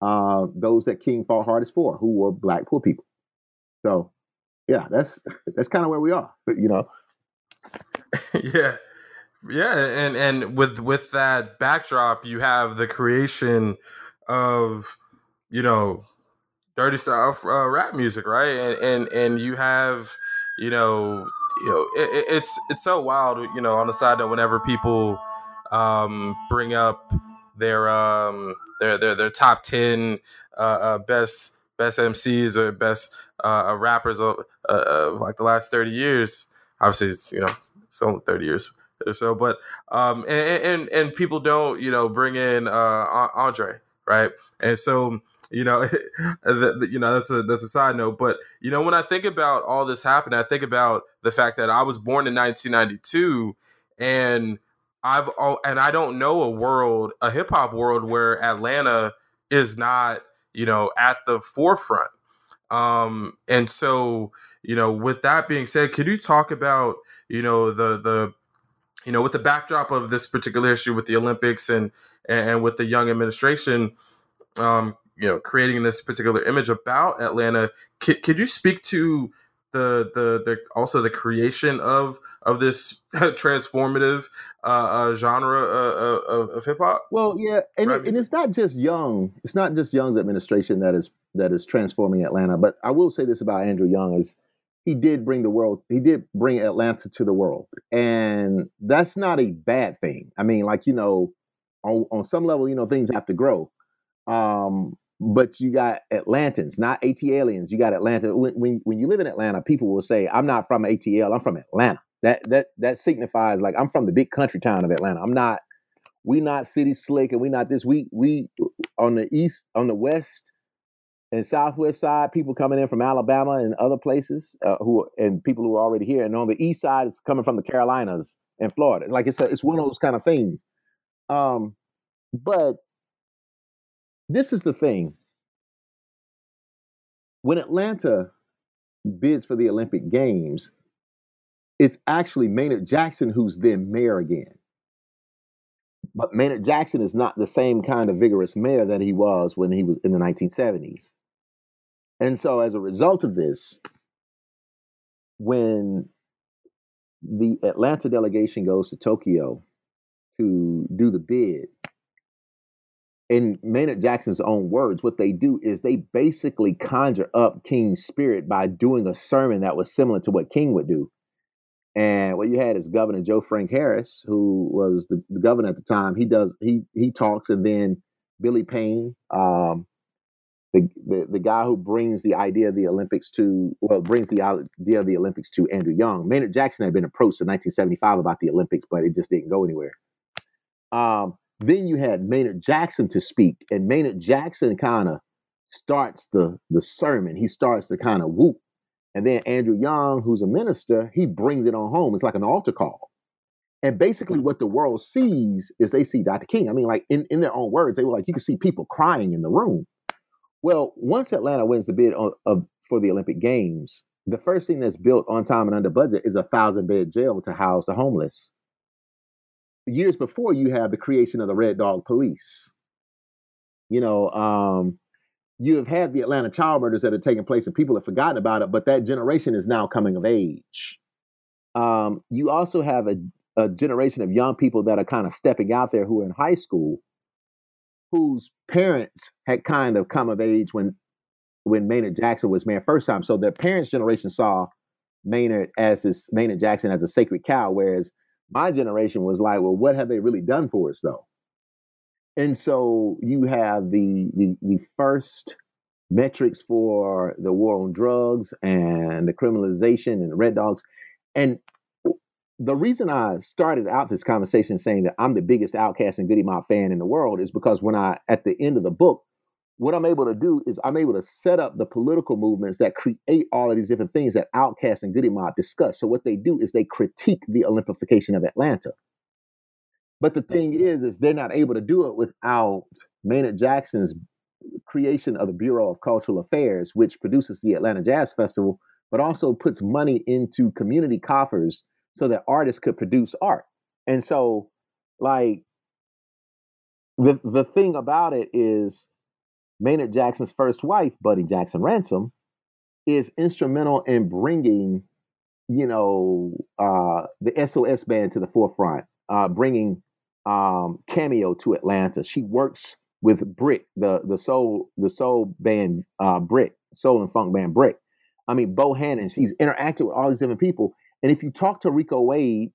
uh, those that King fought hardest for, who were black poor people. So, yeah, that's that's kind of where we are. You know,
yeah. Yeah, and and with with that backdrop, you have the creation of you know dirty south uh, rap music, right? And and and you have you know you know it, it's it's so wild, you know. On the side that whenever people um, bring up their um, their their their top ten uh, uh, best best MCs or best uh, uh, rappers of, uh, of like the last thirty years, obviously it's you know it's only thirty years so, but um, and, and and people don't you know bring in uh, Andre, right? And so you know, you know that's a that's a side note. But you know, when I think about all this happening, I think about the fact that I was born in 1992, and I've all, and I don't know a world, a hip hop world where Atlanta is not you know at the forefront. Um, and so you know, with that being said, could you talk about you know the the you know with the backdrop of this particular issue with the Olympics and and with the young administration um, you know creating this particular image about Atlanta. Could, could you speak to the, the the also the creation of of this transformative uh, uh, genre uh, uh, of, of hip hop?
Well, yeah, and, it, and it's not just Young. It's not just Young's administration that is that is transforming Atlanta. But I will say this about Andrew Young is he did bring the world he did bring atlanta to the world and that's not a bad thing i mean like you know on, on some level you know things have to grow um but you got Atlantans, not ATLiens. You got Atlanta. When, when, when you live in Atlanta, people will say, "I'm not from ATL. I'm from Atlanta." That that that signifies like I'm from the big country town of Atlanta. I'm not. We not city slick, and we not this. We we on the east, on the west, and southwest side. People coming in from Alabama and other places uh, who and people who are already here. And on the east side, it's coming from the Carolinas and Florida. Like it's a, it's one of those kind of things. Um, but this is the thing. When Atlanta bids for the Olympic Games, it's actually Maynard Jackson who's then mayor again. But Maynard Jackson is not the same kind of vigorous mayor that he was when he was in the 1970s. And so, as a result of this, when the Atlanta delegation goes to Tokyo to do the bid, in Maynard Jackson's own words, what they do is they basically conjure up King's spirit by doing a sermon that was similar to what King would do. And what you had is Governor Joe Frank Harris, who was the, the governor at the time. He does he he talks, and then Billy Payne, um, the, the the guy who brings the idea of the Olympics to well brings the idea of the Olympics to Andrew Young. Maynard Jackson had been approached in 1975 about the Olympics, but it just didn't go anywhere. Um, then you had Maynard Jackson to speak, and Maynard Jackson kind of starts the the sermon. He starts to kind of whoop, and then Andrew Young, who's a minister, he brings it on home. It's like an altar call. And basically, what the world sees is they see Dr. King. I mean, like in, in their own words, they were like, you can see people crying in the room. Well, once Atlanta wins the bid on, of, for the Olympic Games, the first thing that's built on time and under budget is a thousand bed jail to house the homeless years before you have the creation of the Red Dog Police. You know, um, you have had the Atlanta child murders that have taken place and people have forgotten about it, but that generation is now coming of age. Um, you also have a, a generation of young people that are kind of stepping out there who are in high school, whose parents had kind of come of age when when Maynard Jackson was mayor first time. So their parents' generation saw Maynard as this Maynard Jackson as a sacred cow, whereas my generation was like, well, what have they really done for us though? And so you have the the, the first metrics for the war on drugs and the criminalization and the red dogs. And the reason I started out this conversation saying that I'm the biggest OutKast and Goodie Mob fan in the world is because when I, at the end of the book, what I'm able to do is I'm able to set up the political movements that create all of these different things that OutKast and Goodie Mob discuss. So what they do is they critique the Olympification of Atlanta. But the thing is, is they're not able to do it without Maynard Jackson's creation of the Bureau of Cultural Affairs, which produces the Atlanta Jazz Festival, but also puts money into community coffers so that artists could produce art. And so, like, the the thing about it is Maynard Jackson's first wife, Bunnie Jackson Ransom, is instrumental in bringing you know, uh, the SOS band to the forefront, uh, bringing um, Cameo to Atlanta. She works with Brick, the the soul the soul band uh, Brick, soul and funk band Brick. I mean, Bo Bohannon. She's interacted with all these different people. And if you talk to Rico Wade,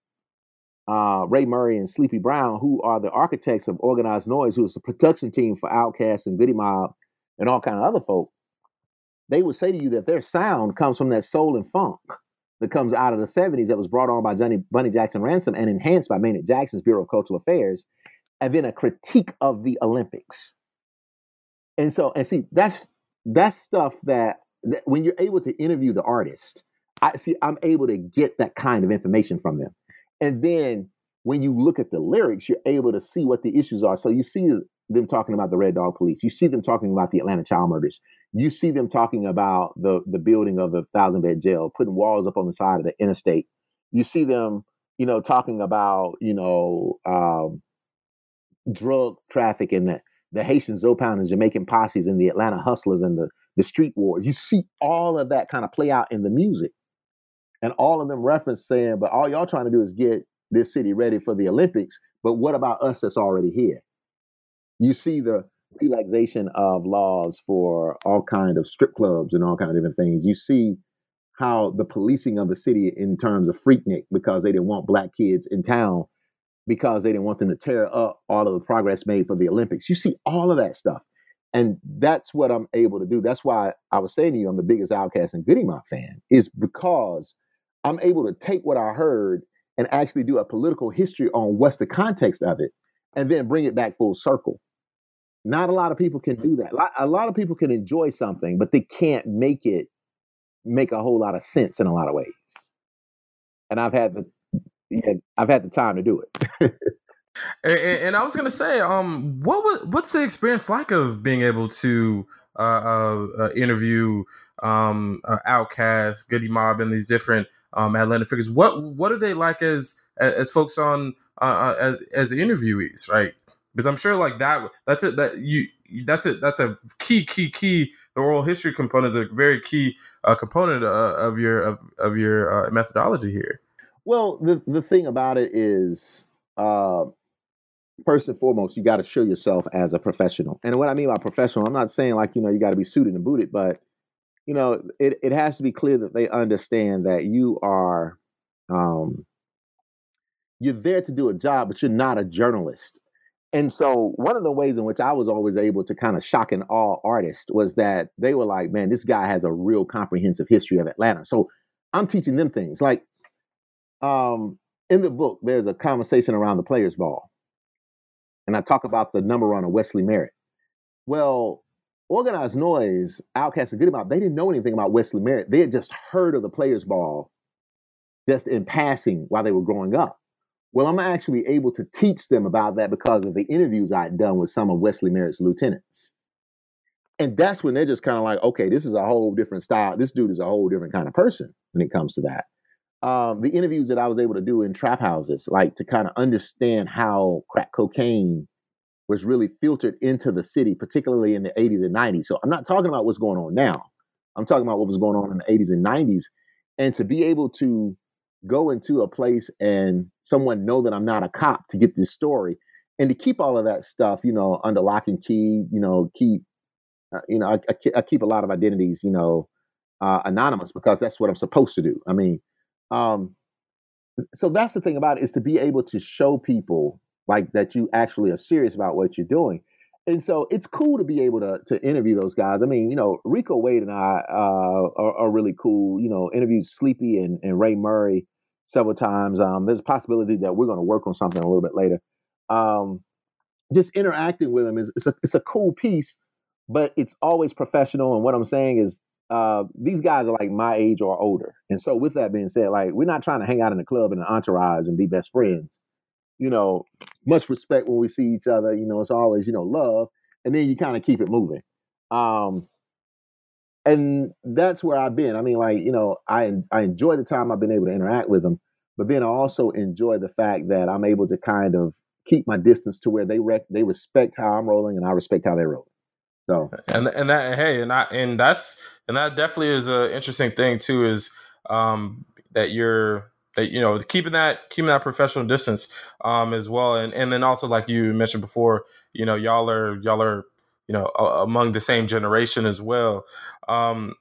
uh, Ray Murray, and Sleepy Brown, who are the architects of Organized Noise, who is the production team for Outkast and Goodie Mob and all kind of other folk, they would say to you that their sound comes from that soul and funk that comes out of the 70s that was brought on by Johnny Bunnie Jackson Ransom and enhanced by Maynard Jackson's Bureau of Cultural Affairs, and then a critique of the Olympics. And so, and see, that's that's stuff that, that when you're able to interview the artist, I see I'm able to get that kind of information from them. And then when you look at the lyrics, you're able to see what the issues are. So you see them talking about the Red Dog Police. You see them talking about the Atlanta child murders. You see them talking about the the building of the thousand bed jail, putting walls up on the side of the interstate. You see them, you know, talking about you know um, drug traffic and the, the Haitian Zoe Pound and Jamaican posses and the Atlanta hustlers and the the street wars. You see all of that kind of play out in the music, and all of them reference saying, "But all y'all trying to do is get this city ready for the Olympics. But what about us that's already here?" You see the relaxation of laws for all kind of strip clubs and all kind of different things. You see how the policing of the city in terms of Freaknik because they didn't want black kids in town because they didn't want them to tear up all of the progress made for the Olympics. You see all of that stuff. And that's what I'm able to do. That's why I was saying to you, I'm the biggest Outkast and Goodie Mob fan, is because I'm able to take what I heard and actually do a political history on what's the context of it and then bring it back full circle. Not a lot of people can do that. A lot of people can enjoy something, but they can't make it make a whole lot of sense in a lot of ways. And I've had the yeah, I've had the time to do it.
and, and, I was gonna say, um, what was what's the experience like of being able to uh, uh, uh interview um, uh, Outkast, Goodie Mob, and these different um, Atlanta figures? What what are they like as as folks on uh, uh as as interviewees, right? because I'm sure like that that's it that you that's it that's a key key key the oral history component is a very key uh, component uh, of your of, of your uh, methodology here.
Well, the the thing about it is, uh, first and foremost, you got to show yourself as a professional. And what I mean by professional, I'm not saying like you know you got to be suited and booted, but you know it it has to be clear that they understand that you are. Um, you're there to do a job, but you're not a journalist. And so one of the ways in which I was always able to kind of shock and awe artists was that they were like, man, this guy has a real comprehensive history of Atlanta. So I'm teaching them things. Like um, in the book, there's a conversation around the players ball. And I talk about the number runner, Wesley Merritt. Well, Organized Noise, Outkast, and Goodie Mob, they didn't know anything about Wesley Merritt. They had just heard of the players ball just in passing while they were growing up. Well, I'm actually able to teach them about that because of the interviews I'd done with some of Wesley Merritt's lieutenants. And that's when they're just kind of like, okay, this is a whole different style. This dude is a whole different kind of person when it comes to that. Um, the interviews that I was able to do in trap houses, like to kind of understand how crack cocaine was really filtered into the city, particularly in the 80s and 90s. So I'm not talking about what's going on now. I'm talking about what was going on in the 80s and 90s. And to be able to go into a place and someone know that I'm not a cop to get this story and to keep all of that stuff, you know, under lock and key, you know, keep, uh, you know, I, I, keep a lot of identities, you know, uh, anonymous because that's what I'm supposed to do. I mean, um, so that's the thing about it is to be able to show people like that you actually are serious about what you're doing and so it's cool to be able to to interview those guys. I mean, you know, Rico Wade and I uh, are, are, really cool. You know, interviewed Sleepy and, and Ray Murray several times. Um, there's a possibility that we're going to work on something a little bit later. Um, just interacting with them is it's a it's a cool piece, but it's always professional. And what I'm saying is, uh, these guys are like my age or older. And so, with that being said, like we're not trying to hang out in the club in an entourage and be best friends you know, much respect when we see each other. You know, it's always, you know, love. And then you kind of keep it moving. Um, and that's where I've been. I mean, like, you know, I I enjoy the time I've been able to interact with them, but then I also enjoy the fact that I'm able to kind of keep my distance to where they rec- they respect how I'm rolling and I respect how they're rolling. So
and and that hey and I and that's and that definitely is an interesting thing too is um that you're you know keeping that keeping that professional distance um, as well, and and then also like you mentioned before, you know y'all are y'all are you know among the same generation as well. Um,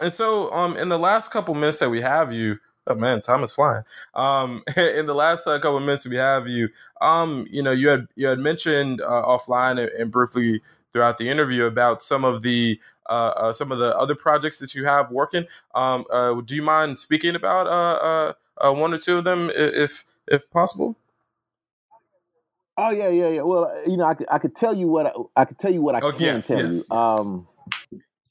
and so um, in the last couple minutes that we have you, oh man, time is flying. Um, in the last uh, couple minutes we have you, um, you know, you had you had mentioned uh, offline and, and, briefly throughout the interview about some of the uh, uh, some of the other projects that you have working. Um, uh, do you mind speaking about uh, one or two of them, if if possible?
Oh yeah, yeah, yeah. Well, you know, I could I could tell you what I, I could tell you what I oh, can yes, tell yes, you. Yes. Um,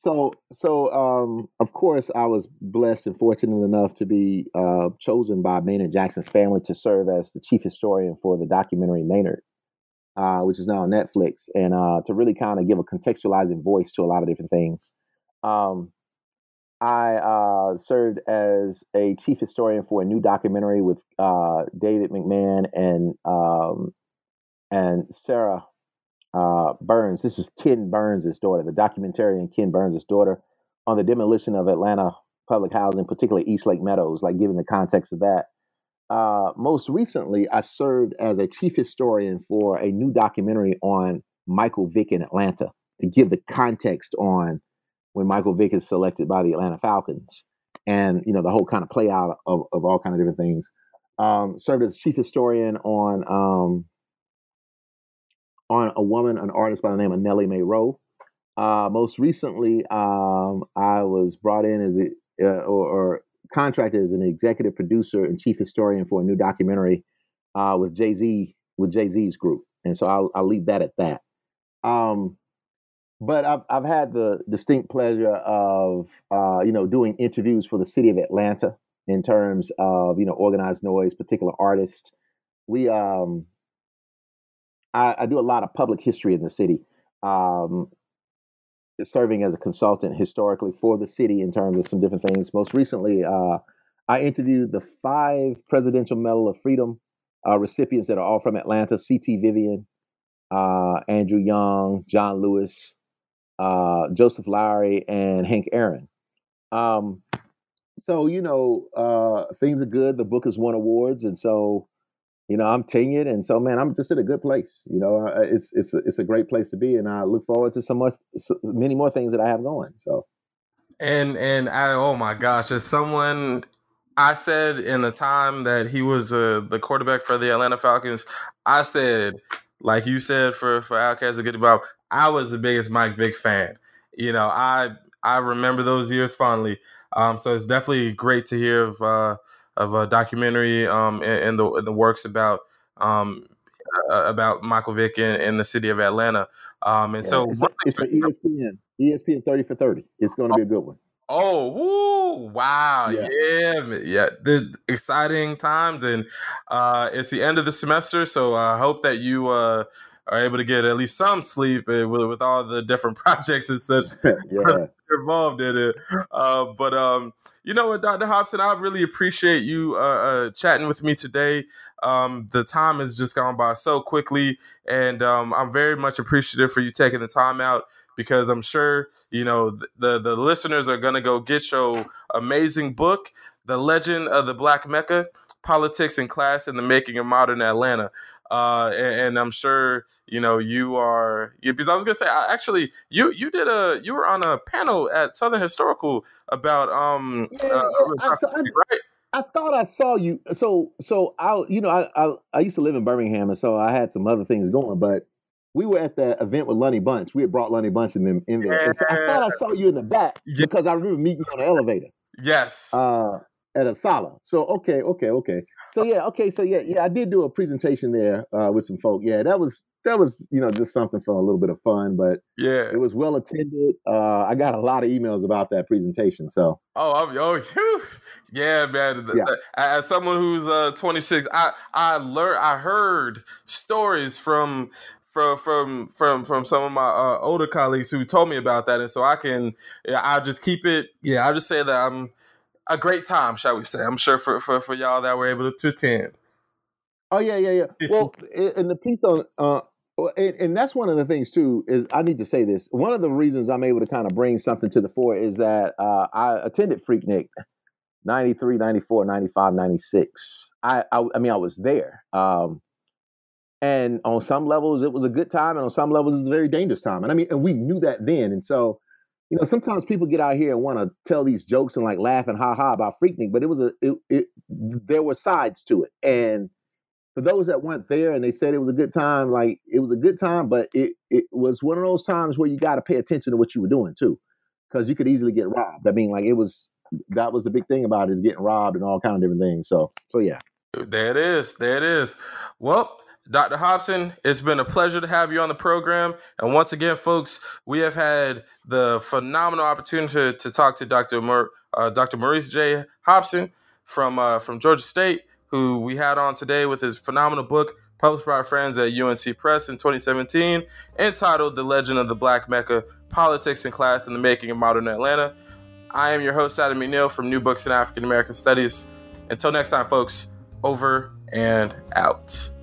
so so um, of course I was blessed and fortunate enough to be uh, chosen by Maynard Jackson's family to serve as the chief historian for the documentary Maynard, uh, which is now on Netflix, and uh, to really kind of give a contextualizing voice to a lot of different things. Um, I uh, served as a chief historian for a new documentary with uh, David McMahon and um, and Sarah uh, Burns. This is Ken Burns' daughter, the documentarian Ken Burns' daughter, on the demolition of Atlanta public housing, particularly East Lake Meadows, like given the context of that. Uh, most recently, I served as a chief historian for a new documentary on Michael Vick in Atlanta to give the context on when Michael Vick is selected by the Atlanta Falcons and, you know, the whole kind of play out of, of all kind of different things. Um, served as chief historian on um, on a woman, an artist by the name of Nellie Mae Rowe. Uh, most recently, um, I was brought in as a, uh, or, or, contracted as an executive producer and chief historian for a new documentary uh, with Jay Z with Jay Z's group, and so I'll, I'll leave that at that. Um, but I've I've had the distinct pleasure of uh, you know doing interviews for the city of Atlanta in terms of you know organized noise, particular artists. We um, I, I, do a lot of public history in the city, um, serving as a consultant historically for the city in terms of some different things. Most recently, uh, I interviewed the five Presidential Medal of Freedom uh, recipients that are all from Atlanta: C.T. Vivian, uh, Andrew Young, John Lewis, uh, Joseph Lowry, and Hank Aaron. Um, so you know, uh, things are good. The book has won awards, and so you know, I'm tenured, and so man, I'm just in a good place. You know, it's it's a, it's a great place to be, and I look forward to so much, so many more things that I have going. So,
and and I, oh my gosh, as someone I said in the time that he was uh, the quarterback for the Atlanta Falcons, I said, like you said for for OutKast to Goodie I was the biggest Mike Vick fan. You know, I I remember those years fondly. Um, so it's definitely great to hear of. Uh, of a documentary um, in, in the in the works about um, uh, about Michael Vick in, in, the city of Atlanta. Um, and yeah, so
it's, it's an ESPN ESPN thirty for thirty. It's going to be a good one.
Oh, woo, wow, yeah. yeah, yeah, the exciting times, and uh, it's the end of the semester, so I hope that you uh, are able to get at least some sleep uh, with, with all the different projects and such yeah. involved in it. Uh, but um, you know what, Dr. Hobson, I really appreciate you uh, uh, chatting with me today. Um, the time has just gone by so quickly, and um, I'm very much appreciative for you taking the time out because I'm sure you know the the, the listeners are gonna go get your amazing book, "The Legend of the Black Mecca: Politics and Class in the Making of Modern Atlanta." Uh, and, and, I'm sure you know you are because I was gonna say I, actually you you did a you were on a panel at Southern Historical about um yeah, uh,
I, I, right. I thought I saw you. So so I you know I, I I used to live in Birmingham and so I had some other things going, but we were at the event with Lonnie Bunch. We had brought Lonnie Bunch in them in there. Yeah. So I thought I saw you in the back yeah. because I remember meeting you on the elevator.
Yes.
Uh, at ASALH. So okay, okay, okay. So yeah, okay, so yeah, yeah, I did do a presentation there uh, with some folk. Yeah, that was that was you know just something for a little bit of fun, but
yeah,
it was well attended. Uh, I got a lot of emails about that presentation. So
oh, I'm, oh, whew. yeah, man. Yeah. As someone who's uh, 26, I I learned I heard stories from from from from from some of my uh, older colleagues who told me about that, and so I can yeah, I'll just keep it. Yeah, I'll just say that I'm a great time, shall we say? I'm sure for for, for y'all that were able to attend.
Oh yeah, yeah, yeah. Well, and the piece on, uh, and, and, that's one of the things too is I need to say this. One of the reasons I'm able to kind of bring something to the fore is that uh, I attended Freaknik 93, 94, 95, 96. I, I, I mean, I was there. Um, and on some levels, it was a good time, and on some levels, it was a very dangerous time. And I mean, and we knew that then. And so, you know, sometimes people get out here and want to tell these jokes and like laugh and ha ha about Freaknik, but it was a, it, it, there were sides to it. And for those that weren't there and they said it was a good time, like it was a good time, but it, it was one of those times where you got to pay attention to what you were doing too, because you could easily get robbed. I mean, like it was, that was the big thing about it is getting robbed and all kind of different things. So, so yeah.
There it is. There it is. Well, Dr. Hobson, it's been a pleasure to have you on the program. And once again, folks, we have had the phenomenal opportunity to talk to Dr. Uh, Dr. Maurice J. Hobson from uh, from Georgia State, who we had on today with his phenomenal book published by our friends at UNC Press in 2017, entitled "The Legend of the Black Mecca: Politics and Class in the Making of Modern Atlanta." I am your host, Adam McNeil from New Books in African American Studies. Until next time, folks, over and out.